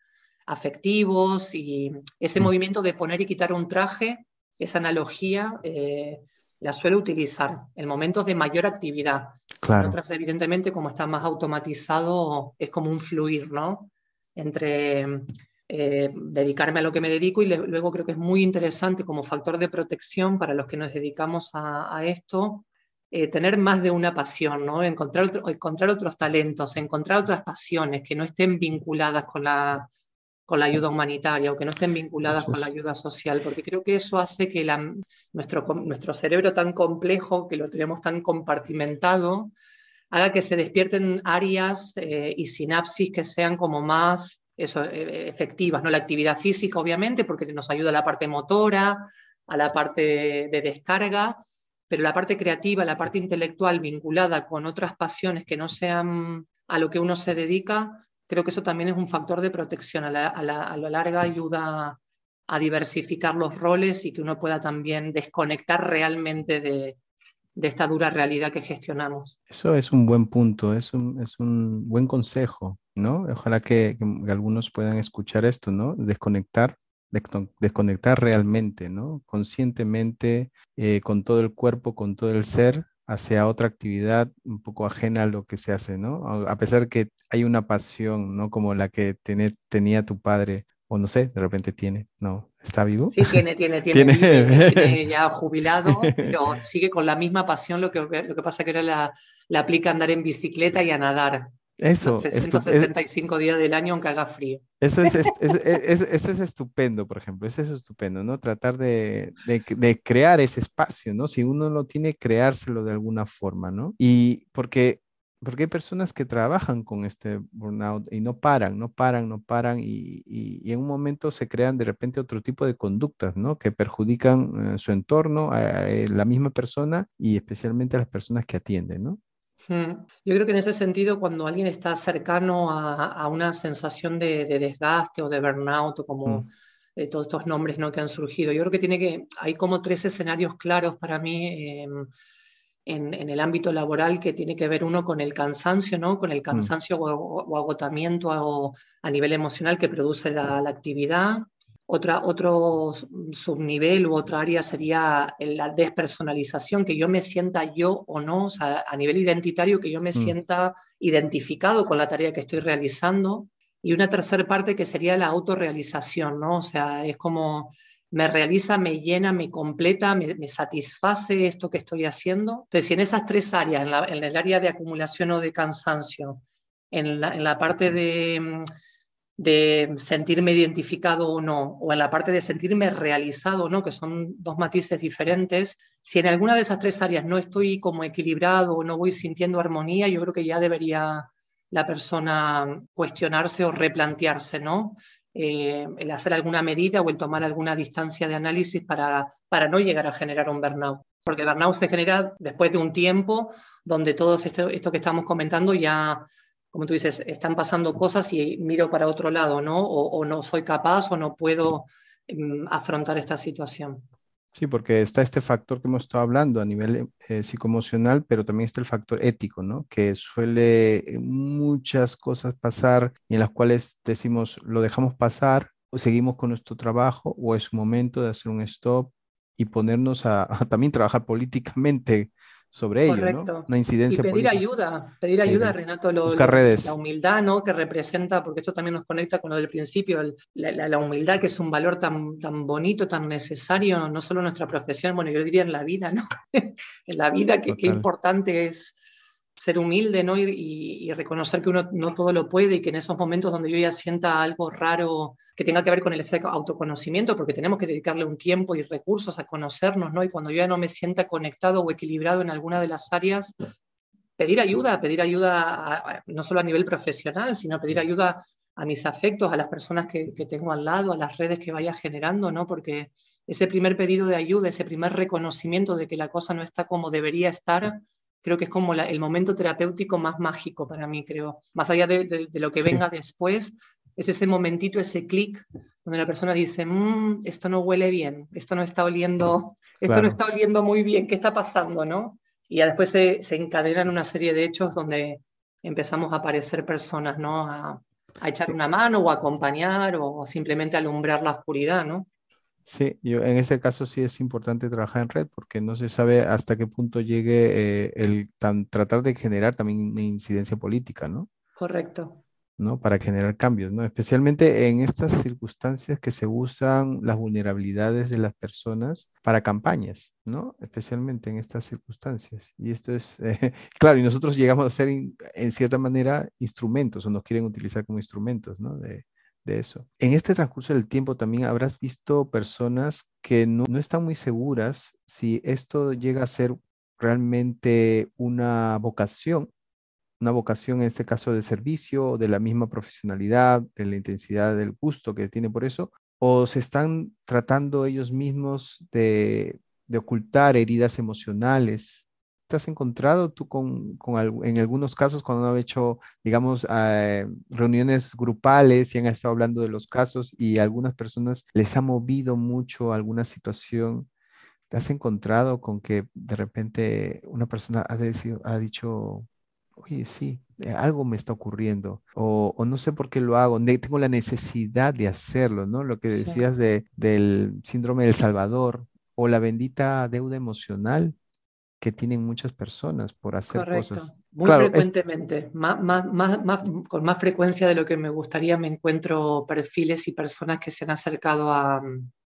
afectivos y ese mm. movimiento de poner y quitar un traje, esa analogía, eh, la suelo utilizar en momentos de mayor actividad. Claro. En otras, evidentemente, como está más automatizado, es como un fluir, ¿no? Entre eh, dedicarme a lo que me dedico y luego creo que es muy interesante como factor de protección para los que nos dedicamos a, esto, eh, tener más de una pasión, ¿no? encontrar, encontrar otros talentos, encontrar otras pasiones que no estén vinculadas con la, con la ayuda humanitaria o que no estén vinculadas con la ayuda social, porque creo que eso hace que la, nuestro, nuestro cerebro tan complejo, que lo tenemos tan compartimentado, haga que se despierten áreas eh, y sinapsis que sean como más eso, eh, efectivas, ¿no? La actividad física, obviamente, porque nos ayuda a la parte motora, a la parte de descarga, pero la parte creativa, la parte intelectual vinculada con otras pasiones que no sean a lo que uno se dedica, creo que eso también es un factor de protección. A la, a ayuda a diversificar los roles y que uno pueda también desconectar realmente de, de esta dura realidad que gestionamos. Eso es un buen punto, es un, es un buen consejo, ¿no? Ojalá que, algunos puedan escuchar esto, ¿no? Desconectar, desconectar realmente, ¿no? Conscientemente, eh, con todo el cuerpo, con todo el ser, hacia otra actividad un poco ajena a lo que se hace, ¿no? A pesar que hay una pasión, ¿no? Como la que tenía tu padre, o no sé, de repente tiene, ¿no? ¿Está vivo? Sí, tiene, tiene, tiene, ¿Tiene? ya jubilado, pero sigue con la misma pasión. Lo que, lo que pasa que ahora la, la aplica a andar en bicicleta y a nadar. Eso. 365 días del año aunque haga frío. Eso es, eso es estupendo, por ejemplo. Eso es estupendo, ¿no? Tratar de, de, crear ese espacio, ¿no? Si uno lo tiene, creárselo de alguna forma, ¿no? Y porque porque hay personas que trabajan con este burnout y no paran, no paran, no paran y, y, en un momento se crean de repente otro tipo de conductas, ¿no? Que perjudican eh, su entorno, a, eh, la misma persona y especialmente a las personas que atienden, ¿no? Yo creo que en ese sentido, cuando alguien está cercano a, una sensación de, desgaste o de burnout o como mm. de todos estos nombres ¿no? que han surgido, yo creo que tiene que, hay como tres escenarios claros para mí em, en, el ámbito laboral que tiene que ver uno con el cansancio, ¿no? con el mm. cansancio o, agotamiento a nivel emocional que produce la, la actividad, otra, otro subnivel u otra área sería la despersonalización, que yo me sienta yo o no, o sea, a nivel identitario, que yo me mm. sienta identificado con la tarea que estoy realizando. Y una tercera parte que sería la autorrealización, ¿no? O sea, es como me realiza, me llena, me completa, me, satisface esto que estoy haciendo. Entonces, si en esas tres áreas, en, el área de acumulación o de cansancio, en la, en la parte de mm, de sentirme identificado o no, o en la parte de sentirme realizado o no, que son dos matices diferentes, si en alguna de esas tres áreas no estoy como equilibrado o no voy sintiendo armonía, yo creo que ya debería la persona cuestionarse o replantearse, ¿no? Eh, el hacer alguna medida o el tomar alguna distancia de análisis para, para no llegar a generar un burnout. Porque el burnout se genera después de un tiempo donde todo esto, esto que estamos comentando ya como tú dices, están pasando cosas y miro para otro lado, ¿no? O, no soy capaz o no puedo em, afrontar esta situación. Sí, porque está este factor que hemos estado hablando a nivel eh, psicoemocional, pero también está el factor ético, ¿no? Que suele eh, muchas cosas pasar y en las cuales decimos, lo dejamos pasar, o seguimos con nuestro trabajo, o es momento de hacer un stop y ponernos a también trabajar políticamente sobre ello, ¿no? Una incidencia. Y pedir ayuda, pedir ayuda, Renato, lo, redes. la humildad, ¿no? Que representa, porque esto también nos conecta con lo del principio, la, humildad que es un valor tan, tan bonito, tan necesario, no solo en nuestra profesión, bueno, yo diría en la vida, ¿no? en la vida, que qué importante es ser humilde ¿no? Y, reconocer que uno no todo lo puede y que en esos momentos donde yo ya sienta algo raro que tenga que ver con el autoconocimiento, porque tenemos que dedicarle un tiempo y recursos a conocernos, ¿no? Y cuando yo ya no me sienta conectado o equilibrado en alguna de las áreas, pedir ayuda, pedir ayuda no solo a nivel profesional, sino pedir ayuda a mis afectos, a las personas que, que tengo al lado, a las redes que vaya generando, ¿no? Porque ese primer pedido de ayuda, ese primer reconocimiento de que la cosa no está como debería estar, creo que es como el momento terapéutico más mágico para mí, creo. Más allá de, lo que venga después, es ese momentito, ese clic, donde la persona dice, mm, esto no huele bien, esto no está oliendo, esto no está oliendo muy bien, ¿qué está pasando, no? Y ya después se, se, encadenan una serie de hechos donde empezamos a aparecer personas, ¿no? A, a echar una mano o a acompañar o simplemente alumbrar la oscuridad, ¿no? Sí, yo, en ese caso sí es importante trabajar en red porque no se sabe hasta qué punto llegue eh, el tratar de generar también una incidencia política, ¿no? Correcto. ¿no? Para generar cambios, ¿no? Especialmente en estas circunstancias que se usan las vulnerabilidades de las personas para campañas, ¿no? Especialmente en estas circunstancias. Y esto es, claro, y nosotros llegamos a ser en cierta manera instrumentos o nos quieren utilizar como instrumentos, ¿no? De, eso. En este transcurso del tiempo también habrás visto personas que no, están muy seguras si esto llega a ser realmente una vocación, una vocación en este caso de servicio, de la misma profesionalidad, de la intensidad del gusto que tiene por eso, o se están tratando ellos mismos de ocultar heridas emocionales te has encontrado tú con, con en algunos casos cuando han hecho, digamos, eh, reuniones grupales y han estado hablando de los casos y algunas personas les ha movido mucho alguna situación? ¿Te has encontrado con que de repente una persona ha, ha dicho, oye, sí, eh, algo me está ocurriendo o, o, no sé por qué lo hago, tengo la necesidad de hacerlo, ¿no? Lo que decías de, del síndrome del Salvador o la bendita deuda emocional que tienen muchas personas por hacer cosas. Muy frecuentemente, más, más, más, con más frecuencia de lo que me gustaría, me encuentro perfiles y personas que se han acercado a,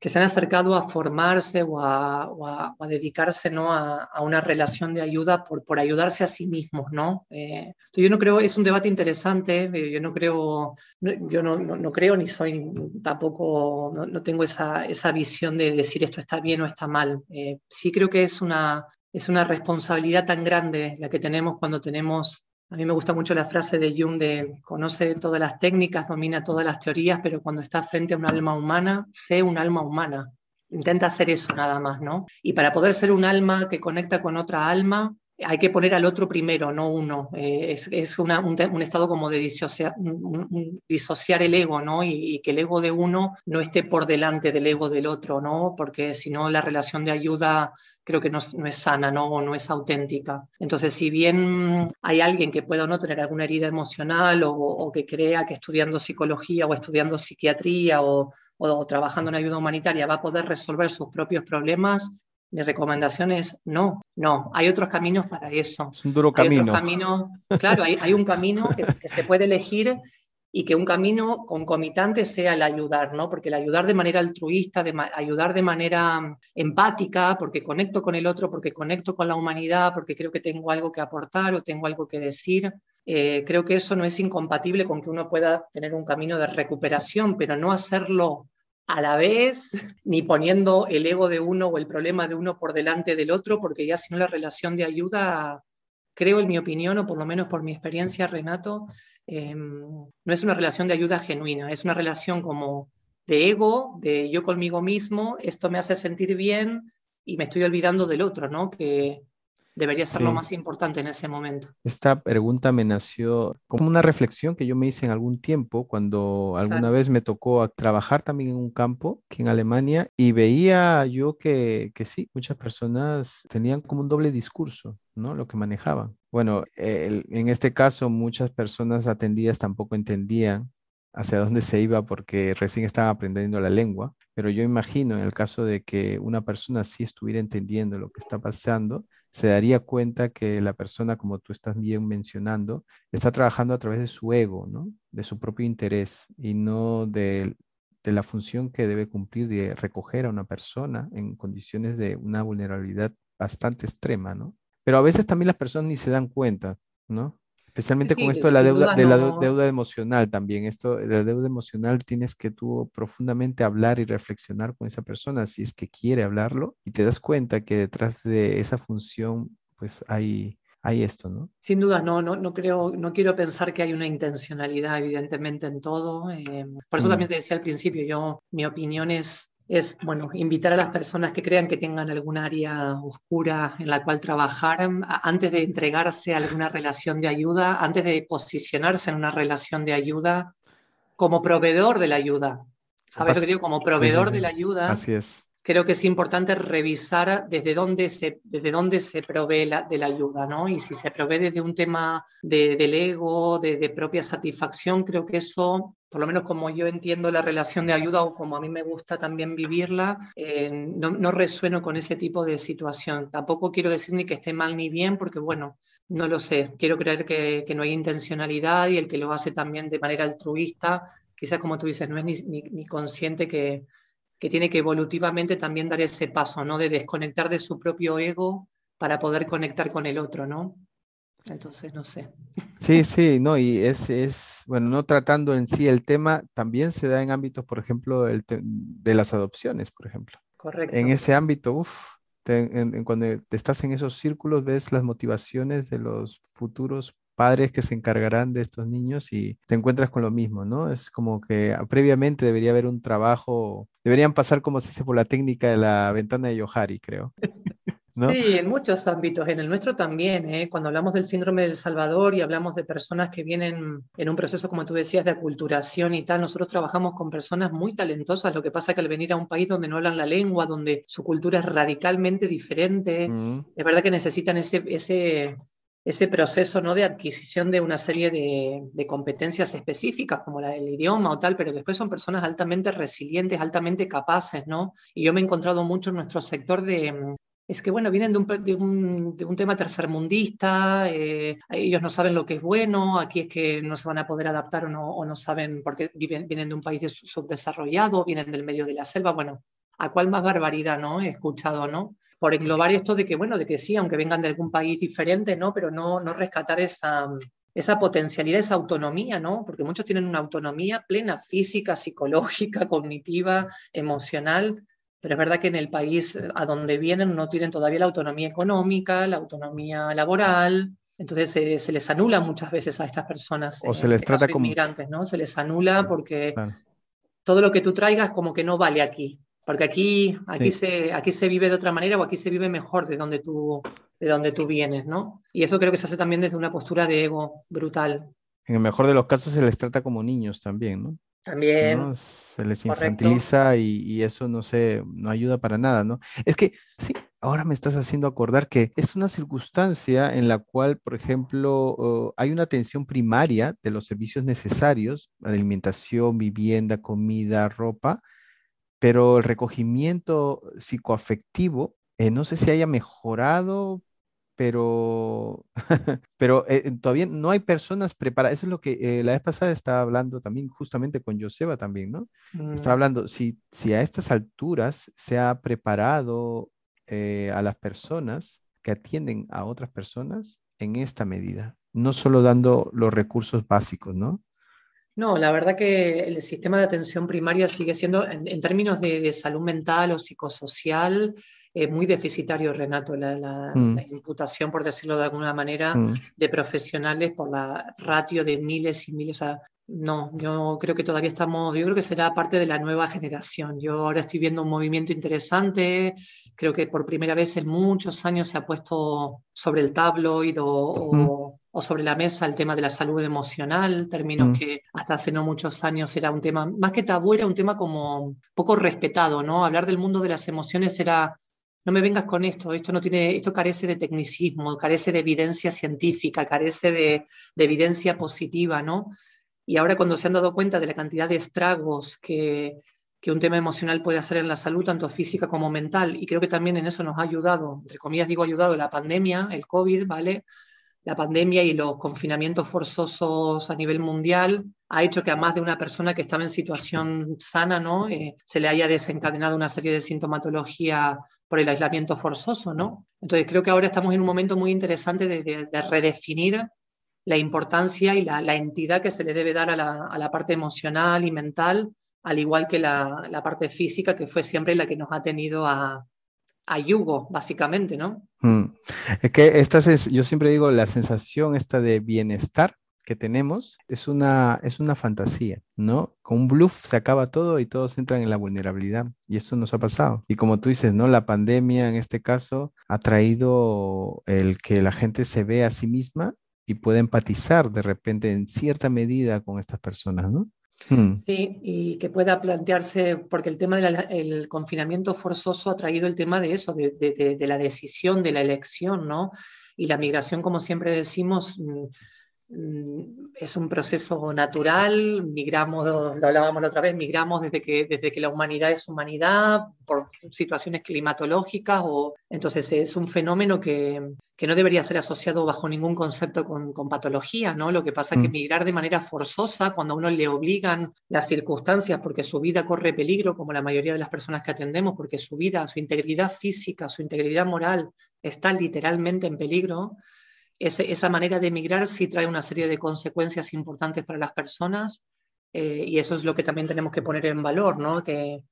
que se han acercado a formarse o a, dedicarse ¿no? a, una relación de ayuda por, por ayudarse a sí mismos. ¿no? Eh, yo no creo, es un debate interesante, eh, yo no creo, yo no, no, creo ni soy tampoco, no, tengo esa, esa, visión de decir esto está bien o está mal. Eh, sí creo que es una, es una responsabilidad tan grande la que tenemos cuando tenemos a mí me gusta mucho la frase de Jung de conoce todas las técnicas, domina todas las teorías, pero cuando está frente a un alma humana, sé un alma humana. Intenta hacer eso nada más, ¿no? Y para poder ser un alma que conecta con otra alma, hay que poner al otro primero, no uno. Eh, es, un, estado como de disociar, el ego, ¿no? Y, que el ego de uno no esté por delante del ego del otro, ¿no? Porque si no, la relación de ayuda creo que no, es sana ¿no? o no es auténtica. Entonces, si bien hay alguien que pueda o no tener alguna herida emocional o, que crea que estudiando psicología o estudiando psiquiatría o, o, trabajando en ayuda humanitaria va a poder resolver sus propios problemas, mi recomendación es no, no, hay otros caminos para eso. Es un duro camino. claro, hay, hay un camino que, que, se puede elegir y que un camino concomitante sea el ayudar, ¿no? Porque el ayudar de manera altruista, de ayudar de manera mm, empática, porque conecto con el otro, porque conecto con la humanidad, porque creo que tengo algo que aportar o tengo algo que decir, eh, creo que eso no es incompatible con que uno pueda tener un camino de recuperación, pero no hacerlo a la vez, ni poniendo el ego de uno o el problema de uno por delante del otro, porque ya si no la relación de ayuda, creo en mi opinión, o por lo menos por mi experiencia, Renato, Em, no es una relación de ayuda genuina, es una relación como de ego, de yo conmigo mismo, esto me hace sentir bien y me estoy olvidando del otro, ¿no? Que debería ser lo más importante en ese momento. Esta pregunta me nació como una reflexión que yo me hice en algún tiempo cuando alguna vez me tocó trabajar también en un campo aquí en Alemania y veía yo que, que sí, muchas personas tenían como un doble discurso, ¿no? Lo que manejaban. Bueno, en este caso muchas personas atendidas tampoco entendían hacia dónde se iba porque recién estaban aprendiendo la lengua, pero yo imagino en el caso de que una persona sí estuviera entendiendo lo que está pasando, se daría cuenta que la persona, como tú estás bien mencionando, está trabajando a través de su ego, ¿no? De su propio interés y no de, de la función que debe cumplir de recoger a una persona en condiciones de una vulnerabilidad bastante extrema, ¿no? Pero a veces también las personas ni se dan cuenta, ¿no? Especialmente con esto de la, deuda, de la deuda emocional también. Esto de la deuda emocional tienes que tú profundamente hablar y reflexionar con esa persona si es que quiere hablarlo y te das cuenta que detrás de esa función pues hay, hay esto, ¿no? Sin duda, no, no, no creo, no quiero pensar que hay una intencionalidad evidentemente en todo. Eh, por eso mm. también te decía al principio, yo, mi opinión es es, bueno, invitar a las personas que crean que tengan algún área oscura en la cual trabajar antes de entregarse a alguna relación de ayuda, antes de posicionarse en una relación de ayuda como proveedor de la ayuda. ¿Sabes lo que digo? Como proveedor de la ayuda. Así es creo que es importante revisar desde dónde se, desde dónde se provee la, de la ayuda, ¿no? Y si se provee desde un tema de, del ego, de, propia satisfacción, creo que eso, por lo menos como yo entiendo la relación de ayuda o como a mí me gusta también vivirla, eh, no, no, resueno con ese tipo de situación. Tampoco quiero decir ni que esté mal ni bien, porque bueno, no lo sé. Quiero creer que, que no hay intencionalidad y el que lo hace también de manera altruista, quizás como tú dices, no es ni, ni, ni consciente que que tiene que evolutivamente también dar ese paso, ¿no? De desconectar de su propio ego para poder conectar con el otro, ¿no? Entonces, no sé. Sí, sí, no, y es, es, bueno, no tratando en sí el tema, también se da en ámbitos, por ejemplo, el de las adopciones, por ejemplo. Correcto. En ese ámbito, uff, cuando estás en esos círculos, ves las motivaciones de los futuros padres que se encargarán de estos niños y te encuentras con lo mismo, ¿no? Es como que ah, previamente debería haber un trabajo, deberían pasar como se dice por la técnica de la ventana de Yohari, creo. ¿No? Sí, en muchos ámbitos, en el nuestro también, ¿eh? cuando hablamos del síndrome del Salvador y hablamos de personas que vienen en un proceso, como tú decías, de aculturación y tal, nosotros trabajamos con personas muy talentosas, lo que pasa que al venir a un país donde no hablan la lengua, donde su cultura es radicalmente diferente, mm. es verdad que necesitan ese, ese, ese proceso ¿no? de adquisición de una serie de, competencias específicas, como la del idioma o tal, pero después son personas altamente resilientes, altamente capaces, ¿no? Y yo me he encontrado mucho en nuestro sector de... Es que, bueno, vienen de un, de un, tema tercermundista, eh, ellos no saben lo que es bueno, aquí es que no se van a poder adaptar o no, o no saben porque viven, vienen de un país subdesarrollado, vienen del medio de la selva, bueno, a cuál más barbaridad, ¿no? He escuchado, ¿no? Por englobar esto de que, bueno, de que sí, aunque vengan de algún país diferente, ¿no? Pero no, no rescatar esa, esa potencialidad, esa autonomía, ¿no? Porque muchos tienen una autonomía plena, física, psicológica, cognitiva, emocional, pero es verdad que en el país a donde vienen no tienen todavía la autonomía económica, la autonomía laboral, entonces se, les anula muchas veces a estas personas. O se les trata como inmigrantes, ¿no? Se les anula porque todo lo que tú traigas como que no vale aquí, porque aquí, aquí, se, aquí se vive de otra manera o aquí se vive mejor de donde tú, de donde tú vienes, ¿no? Y eso creo que se hace también desde una postura de ego brutal. En el mejor de los casos se les trata como niños también, ¿no? También. Se les infantiliza y, eso no se, no ayuda para nada, ¿no? Es que sí, ahora me estás haciendo acordar que es una circunstancia en la cual, por ejemplo, hay una atención primaria de los servicios necesarios, alimentación, vivienda, comida, ropa, pero el recogimiento psicoafectivo, eh, no sé si haya mejorado, pero, pero eh, todavía no hay personas preparadas. Eso es lo que eh, la vez pasada estaba hablando también justamente con Joseba también, ¿no? Estaba mm. hablando, si, si a estas alturas se ha preparado a las personas que atienden a otras personas en esta medida, no solo dando los recursos básicos, ¿no? No, la verdad que el sistema de atención primaria sigue siendo, en, términos de, salud mental o psicosocial, eh, muy deficitario, Renato, la, mm. imputación, por decirlo de alguna manera, mm. de profesionales por la ratio de miles y miles. no, yo creo que todavía estamos, yo creo que será parte de la nueva generación. Yo ahora estoy viendo un movimiento interesante, creo que por primera vez en muchos años se ha puesto sobre el tabloid o, o sobre la mesa el tema de la salud emocional, términos mm. que hasta hace no muchos años era un tema, más que tabú, era un tema como poco respetado, ¿no? Hablar del mundo de las emociones era, no me vengas con esto, esto no tiene, esto carece de tecnicismo, carece de evidencia científica, carece de, de evidencia positiva, ¿no? Y ahora cuando se han dado cuenta de la cantidad de estragos que, que un tema emocional puede hacer en la salud, tanto física como mental, y creo que también en eso nos ha ayudado, entre comillas digo ayudado, la pandemia, el COVID, ¿vale? La pandemia y los confinamientos forzosos a nivel mundial ha hecho que a más de una persona que estaba en situación sana, ¿no? Eh, se le haya desencadenado una serie de sintomatología por el aislamiento forzoso, ¿no? Entonces creo que ahora estamos en un momento muy interesante de, redefinir la importancia y la, entidad que se le debe dar a la, parte emocional y mental, al igual que la, la parte física, que fue siempre la que nos ha tenido a, a básicamente, ¿no? Mm. Es que esta yo siempre digo, la sensación esta de bienestar que tenemos es una, es una fantasía, ¿no? Con un bluff se acaba todo y todos entran en la vulnerabilidad y eso nos ha pasado. Y como tú dices, ¿no? La pandemia en este caso ha traído el que la gente se ve a sí misma y puede empatizar de repente en cierta medida con estas personas, ¿no? Hmm. Sí, y que pueda plantearse, porque el tema del confinamiento forzoso ha traído el tema de eso, de, la decisión, de la elección, ¿no? Y la migración, como siempre decimos, mm, es un proceso natural, migramos, lo hablábamos la otra vez, migramos desde que, desde que la humanidad es humanidad, por situaciones climatológicas, o entonces es un fenómeno que, que no debería ser asociado bajo ningún concepto con, patología, ¿no? Lo que pasa es que mm. migrar de manera forzosa, cuando a uno le obligan las circunstancias porque su vida corre peligro, como la mayoría de las personas que atendemos, porque su vida, su integridad física, su integridad moral está literalmente en peligro, esa manera de migrar sí trae una serie de consecuencias importantes para las personas eh, y eso es lo que también tenemos que poner en valor, ¿no? Que,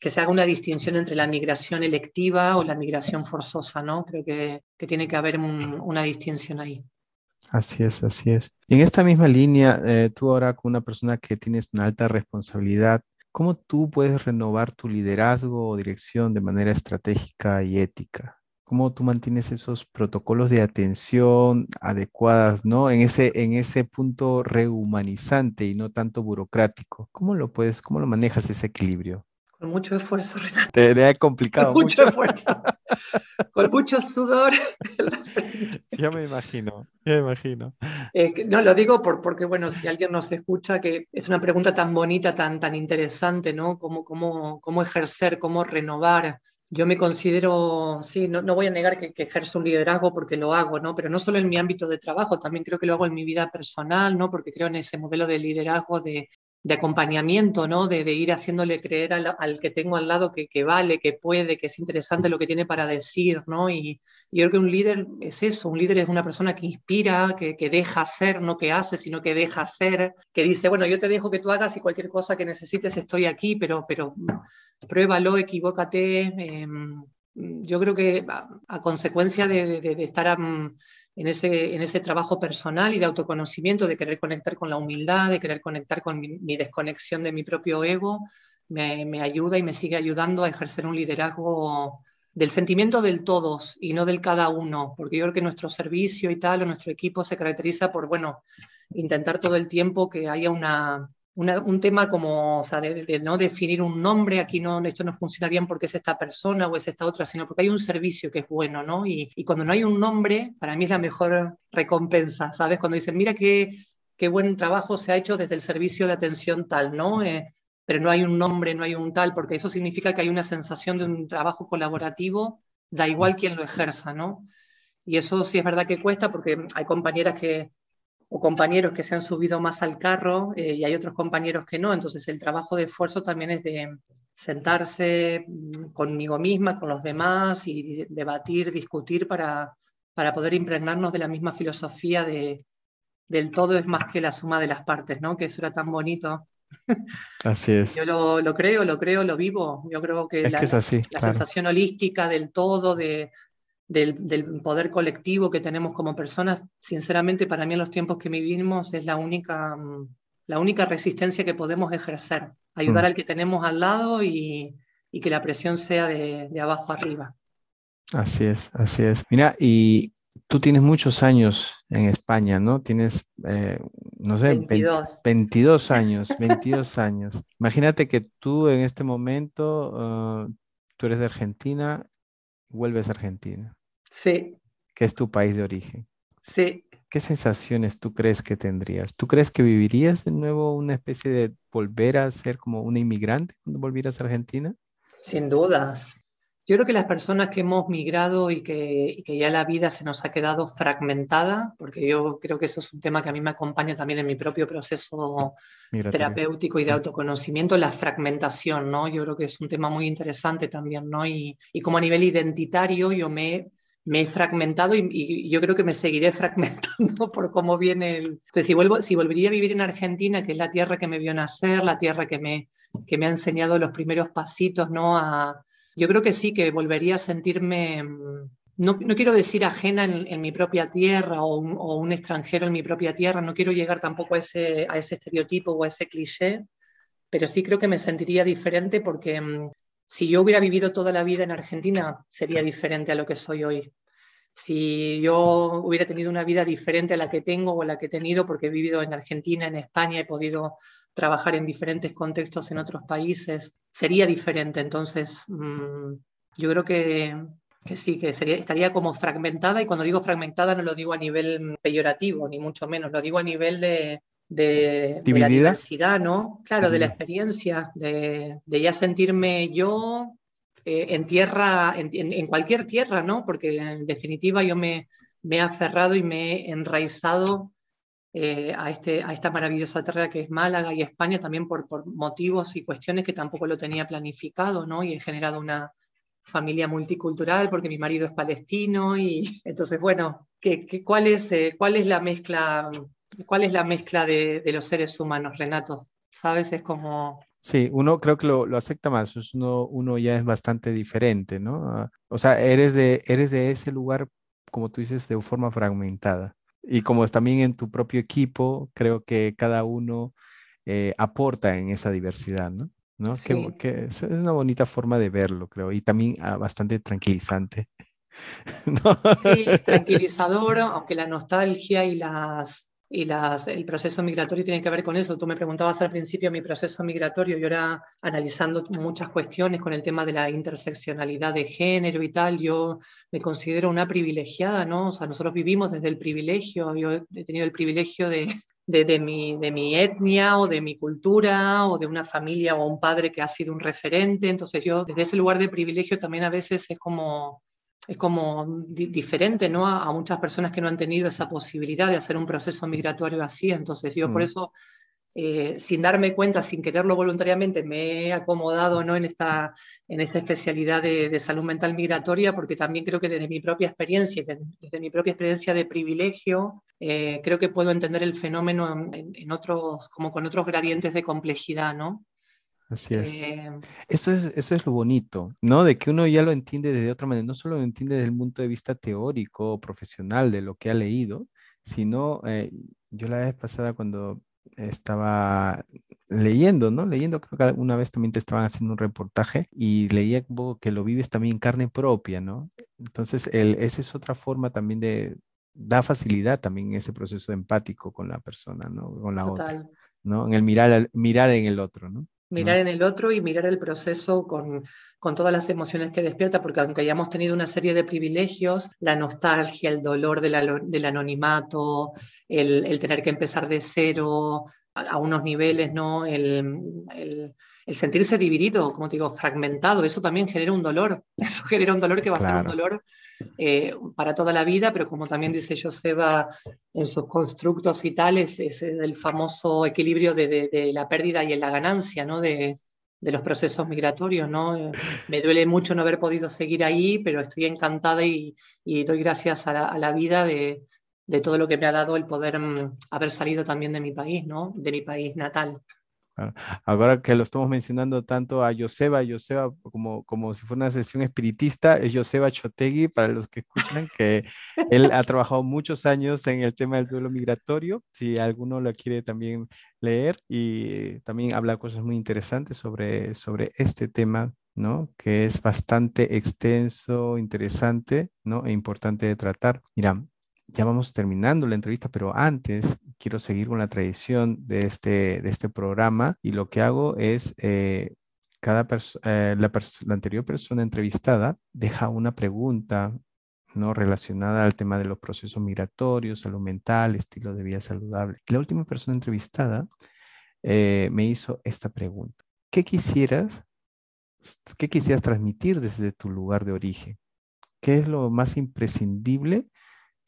que se haga una distinción entre la migración electiva o la migración forzosa, ¿no? Creo que, tiene que haber una distinción ahí. Así es, así es. En esta misma línea, eh, tú ahora con una persona que tienes una alta responsabilidad, ¿cómo tú puedes renovar tu liderazgo o dirección de manera estratégica y ética? ¿Cómo tú mantienes esos protocolos de atención adecuadas, ¿no? En ese, en ese punto rehumanizante y no tanto burocrático. ¿Cómo lo puedes, cómo lo manejas ese equilibrio? Con mucho esfuerzo, Renato. Te, ha complicado Con mucho, esfuerzo. Con mucho sudor. ya me imagino, ya me imagino. no, lo digo por, porque, bueno, si alguien nos escucha, que es una pregunta tan bonita, tan, tan interesante, ¿no? Cómo, cómo, cómo ejercer, cómo renovar. Yo me considero, sí, no, no voy a negar que, que, ejerzo un liderazgo porque lo hago, ¿no? Pero no solo en mi ámbito de trabajo, también creo que lo hago en mi vida personal, ¿no? Porque creo en ese modelo de liderazgo de, de acompañamiento, ¿no? De, ir haciéndole creer al, que tengo al lado que, que, vale, que puede, que es interesante lo que tiene para decir, ¿no? Y, yo creo que un líder es eso, un líder es una persona que inspira, que, que, deja hacer, no que hace, sino que deja hacer, que dice, bueno, yo te dejo que tú hagas y cualquier cosa que necesites estoy aquí, pero, pero pruébalo, equivócate. Em, yo creo que a, consecuencia de, de, estar en ese, en ese trabajo personal y de autoconocimiento, de querer conectar con la humildad, de querer conectar con mi, desconexión de mi propio ego, me, me, ayuda y me sigue ayudando a ejercer un liderazgo del sentimiento del todos y no del cada uno, porque yo creo que nuestro servicio y tal, o nuestro equipo se caracteriza por, bueno, intentar todo el tiempo que haya una, un tema como, o sea, de, no definir un nombre, aquí no, esto no funciona bien porque es esta persona o es esta otra, sino porque hay un servicio que es bueno, ¿no? Y, cuando no hay un nombre, para mí es la mejor recompensa, ¿sabes? Cuando dicen, mira qué, qué buen trabajo se ha hecho desde el servicio de atención tal, ¿no? Eh, pero no hay un nombre, no hay un tal, porque eso significa que hay una sensación de un trabajo colaborativo, da igual quien lo ejerza, ¿no? Y eso sí es verdad que cuesta porque hay compañeras que o compañeros que se han subido más al carro eh, y hay otros compañeros que no. Entonces el trabajo de esfuerzo también es de sentarse mm, conmigo misma, con los demás y debatir, discutir para, para poder impregnarnos de la misma filosofía de, del todo es más que la suma de las partes, ¿no? Que eso era tan bonito. Así es. Yo lo, lo creo, lo creo, lo vivo. Yo creo que la, es así, la sensación holística del todo, de, del, poder colectivo que tenemos como personas, sinceramente para mí en los tiempos que vivimos es la única, mm, la única resistencia que podemos ejercer, ayudar hmm. al que tenemos al lado y, que la presión sea de, abajo arriba. Así es, así es. Mira, y tú tienes muchos años en España, ¿no? Tienes, eh, no sé, 22, 22 años, 22 años. Imagínate que tú en este momento, ah, tú eres de Argentina vuelves a Argentina. Sí. Que es tu país de origen. Sí. ¿Qué sensaciones tú crees que tendrías? ¿Tú crees que vivirías de nuevo una especie de volver a ser como una inmigrante cuando volvieras a Argentina? Sin dudas. Yo creo que las personas que hemos migrado y que, ya la vida se nos ha quedado fragmentada, porque yo creo que eso es un tema que a mí me acompaña también en mi propio proceso terapéutico y de autoconocimiento, la fragmentación, ¿no? Yo creo que es un tema muy interesante también, ¿no? Y, como a nivel identitario yo me, me he fragmentado y, yo creo que me seguiré fragmentando por cómo viene el... Entonces, si, vuelvo, si volvería a vivir en Argentina, que es la tierra que me vio nacer, la tierra que me, que me ha enseñado los primeros pasitos, ¿no? A, yo creo que sí, que volvería a sentirme, mm, no, no quiero decir ajena en, mi propia tierra o un, extranjero en mi propia tierra, no quiero llegar tampoco a ese, a ese estereotipo o a ese cliché, pero sí creo que me sentiría diferente porque mm, si yo hubiera vivido toda la vida en Argentina, sería diferente a lo que soy hoy. Si yo hubiera tenido una vida diferente a la que tengo o a la que he tenido, porque he vivido en Argentina, en España, he podido trabajar en diferentes contextos en otros países, sería diferente. Entonces, mm, yo creo que, sí, que sería, estaría como fragmentada y cuando digo fragmentada no lo digo a nivel peyorativo, ni mucho menos, lo digo a nivel de, de, la diversidad, ¿no? Claro, de la experiencia, de, de ya sentirme yo eh, en tierra, en, en, cualquier tierra, ¿no? Porque en definitiva yo me, me he aferrado y me he enraizado eh, a, este, a esta maravillosa tierra que es Málaga y España también por, por motivos y cuestiones que tampoco lo tenía planificado, ¿no? Y he generado una familia multicultural porque mi marido es palestino y entonces, bueno, ¿qué, qué, cuál, es, eh, ¿cuál es la mezcla, cuál es la mezcla de, de, los seres humanos, Renato? ¿Sabes? Es como... Sí, uno creo que lo, lo acepta más, uno, uno ya es bastante diferente, ¿no? Ah, o sea, eres de, eres de ese lugar, como tú dices, de forma fragmentada. Y como también en tu propio equipo, creo que cada uno eh, aporta en esa diversidad, ¿no? ¿No? Que, es una bonita forma de verlo, creo, y también ah, bastante tranquilizante. Sí, tranquilizador, aunque la nostalgia y las y las, el proceso migratorio tiene que ver con eso. Tú me preguntabas al principio mi proceso migratorio y ahora analizando muchas cuestiones con el tema de la interseccionalidad de género y tal, yo me considero una privilegiada, ¿no? O sea, nosotros vivimos desde el privilegio, yo he tenido el privilegio de, de, de, mi, de mi etnia o de mi cultura o de una familia o un padre que ha sido un referente, entonces yo desde ese lugar de privilegio también a veces es como es como diferente ¿no? A, muchas personas que no han tenido esa posibilidad de hacer un proceso migratorio así. Entonces, yo por mm. eso eh, sin darme cuenta, sin quererlo voluntariamente, me he acomodado ¿no? en, esta, en esta especialidad de, salud mental migratoria, porque también creo que desde mi propia experiencia, desde, mi propia experiencia de privilegio, eh, creo que puedo entender el fenómeno en, otros, como con otros gradientes de complejidad, ¿no? Así es. Eh, eso es. Eso es lo bonito, ¿no? De que uno ya lo entiende de otra manera, no solo lo entiende desde el punto de vista teórico o profesional de lo que ha leído, sino yo la vez pasada cuando estaba leyendo, ¿no? Leyendo, creo que una vez también te estaban haciendo un reportaje y leía que lo vives también en carne propia, ¿no? Entonces, el, esa es otra forma también de, da facilidad también en ese proceso empático con la persona, ¿no? Con la otra, ¿no? En el mirar, mirar en el otro, ¿no? Mirar en el otro y mirar el proceso con, con, todas las emociones que despierta, porque aunque hayamos tenido una serie de privilegios, la nostalgia, el dolor del anonimato, el, el, tener que empezar de cero a, unos niveles, ¿no? El, el, el, sentirse dividido, como te digo, fragmentado, eso también genera un dolor, eso genera un dolor que va a ser un dolor eh, para toda la vida, pero como también dice Joseba en sus constructos y tales, es el famoso equilibrio de, la pérdida y la ganancia, ¿no? De, los procesos migratorios, ¿no? Me duele mucho no haber podido seguir ahí, pero estoy encantada y, doy gracias a la, vida de, todo lo que me ha dado el poder mm, haber salido también de mi país, ¿no? De mi país natal. Ahora que lo estamos mencionando tanto a Joseba, Joseba como, como si fuera una sesión espiritista, es Joseba Chotegui, para los que escuchan, que él ha trabajado muchos años en el tema del duelo migratorio, si alguno lo quiere también leer, y también habla cosas muy interesantes sobre, sobre este tema, ¿no? Que es bastante extenso, interesante, ¿no? E importante de tratar. Mira, ya vamos terminando la entrevista, pero antes quiero seguir con la tradición de este, de este programa y lo que hago es, eh, cada eh, la, la, anterior persona entrevistada deja una pregunta ¿no? relacionada al tema de los procesos migratorios, salud mental, estilo de vida saludable. La última persona entrevistada eh, me hizo esta pregunta. ¿Qué quisieras, qué quisieras transmitir desde tu lugar de origen? ¿Qué es lo más imprescindible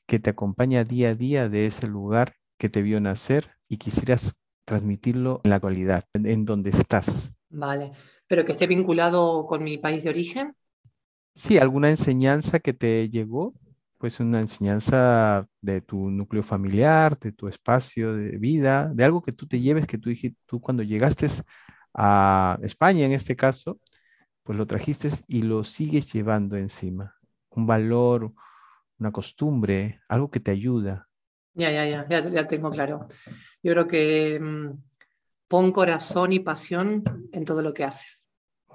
que te acompaña día a día de ese lugar que te vio nacer y quisieras transmitirlo en la actualidad, en, donde estás. Vale, pero que esté vinculado con mi país de origen. Sí, alguna enseñanza que te llegó, pues una enseñanza de tu núcleo familiar, de tu espacio de vida, de algo que tú te lleves, que tú dijiste, tú cuando llegaste a España en este caso, pues lo trajiste y lo sigues llevando encima. Un valor, una costumbre, algo que te ayuda. Ya, ya, ya, ya, tengo claro. Yo creo que mm, pon corazón y pasión en todo lo que haces.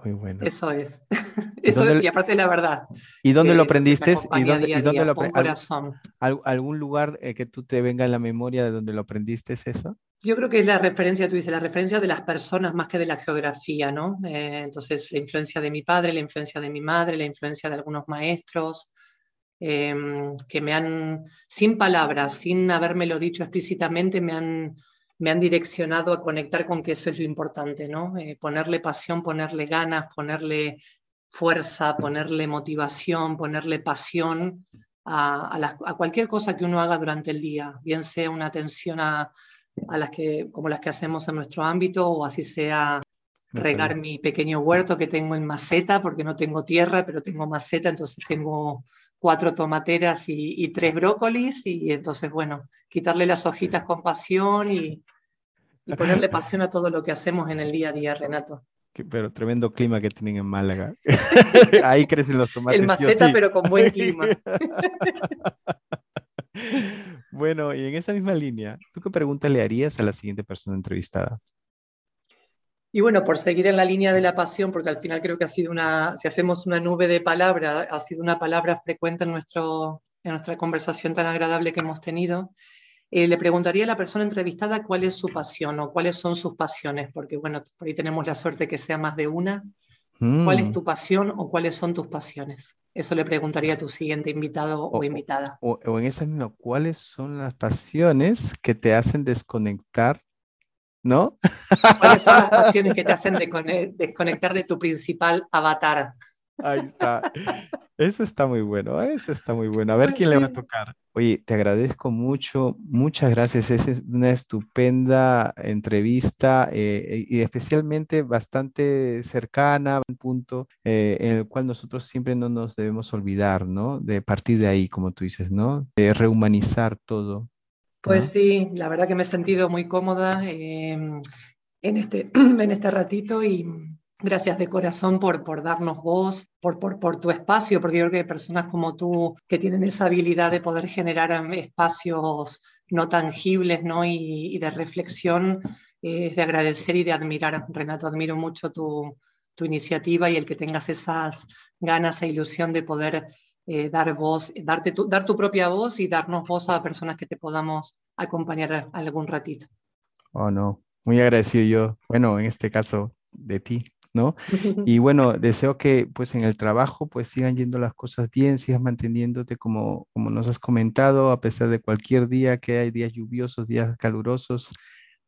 Muy bueno. Eso es. Eso y aparte la verdad. ¿Y dónde lo aprendiste? ¿Y dónde, ¿y dónde lo aprendiste? ¿Algún lugar eh, que tú te venga en la memoria de donde lo aprendiste es eso? Yo creo que es la referencia, tú dices, la referencia de las personas más que de la geografía, ¿no? Eh, entonces, la influencia de mi padre, la influencia de mi madre, la influencia de algunos maestros, Em, que me han, sin palabras, sin habérmelo dicho explícitamente, me han, me han direccionado a conectar con que eso es lo importante, ¿no? Eh, ponerle pasión, ponerle ganas, ponerle fuerza, ponerle motivación, ponerle pasión a, a, cualquier cosa que uno haga durante el día, bien sea una atención a, a, las que, como las que hacemos en nuestro ámbito, o así sea regar mi pequeño huerto que tengo en maceta, porque no tengo tierra, pero tengo maceta, entonces tengo cuatro tomateras y, tres brócolis y entonces, bueno, quitarle las hojitas con pasión y, ponerle pasión a todo lo que hacemos en el día a día, Renato. pero tremendo clima que tienen en Málaga. Ahí crecen los tomates. El maceta, pero con buen clima. bueno, y en esa misma línea, ¿tú qué pregunta le harías a la siguiente persona entrevistada? Y bueno, por seguir en la línea de la pasión, porque al final creo que ha sido una, si hacemos una nube de palabras, ha sido una palabra frecuente en, nuestro, en nuestra conversación tan agradable que hemos tenido, eh, le preguntaría a la persona entrevistada cuál es su pasión o cuáles son sus pasiones, porque bueno, por ahí tenemos la suerte que sea más de una. ¿Cuál es mm. tu pasión o cuáles son tus pasiones? Eso le preguntaría a tu siguiente invitado o, invitada. O, o, en ese mismo, ¿cuáles son las pasiones que te hacen desconectar ¿no? ¿Cuáles son las pasiones que te hacen desconectar de tu principal avatar? Ahí está. Eso está muy bueno, eso está muy bueno. A ver quién le va a tocar. Oye, te agradezco mucho, muchas gracias. Esa es una estupenda entrevista eh, y especialmente bastante cercana, un punto eh, en el cual nosotros siempre no nos debemos olvidar, ¿no? De partir de ahí, como tú dices, ¿no? De rehumanizar todo, Pues ¿no? sí, la verdad que me he sentido muy cómoda eh, en este, en este ratito y gracias de corazón por, por darnos voz, por, por, por tu espacio, porque yo creo que personas como tú que tienen esa habilidad de poder generar em, espacios no tangibles ¿no? Y, y de reflexión, eh, es de agradecer y de admirar. Renato, admiro mucho tu, tu iniciativa y el que tengas esas ganas e ilusión de poder eh, dar voz, darte tu, dar tu propia voz y darnos voz a personas que te podamos acompañar algún ratito. Oh, no, muy agradecido yo, bueno, en este caso de ti, ¿no? Y bueno, deseo que pues en el trabajo pues sigan yendo las cosas bien, sigas manteniéndote como, como nos has comentado, a pesar de cualquier día que hay días lluviosos, días calurosos,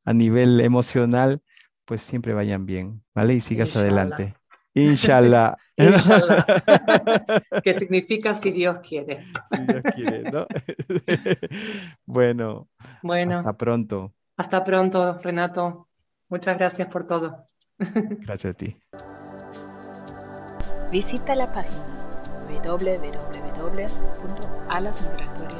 a nivel emocional, pues siempre vayan bien, ¿vale? Y sigas Inshallah. adelante. Inshallah. Inshallah. que significa si Dios quiere. Si Dios quiere, ¿no? Bueno, Bueno, hasta pronto. hasta pronto, Renato. Muchas gracias por todo. Gracias a ti. Visita la página www.alasmigratorias.com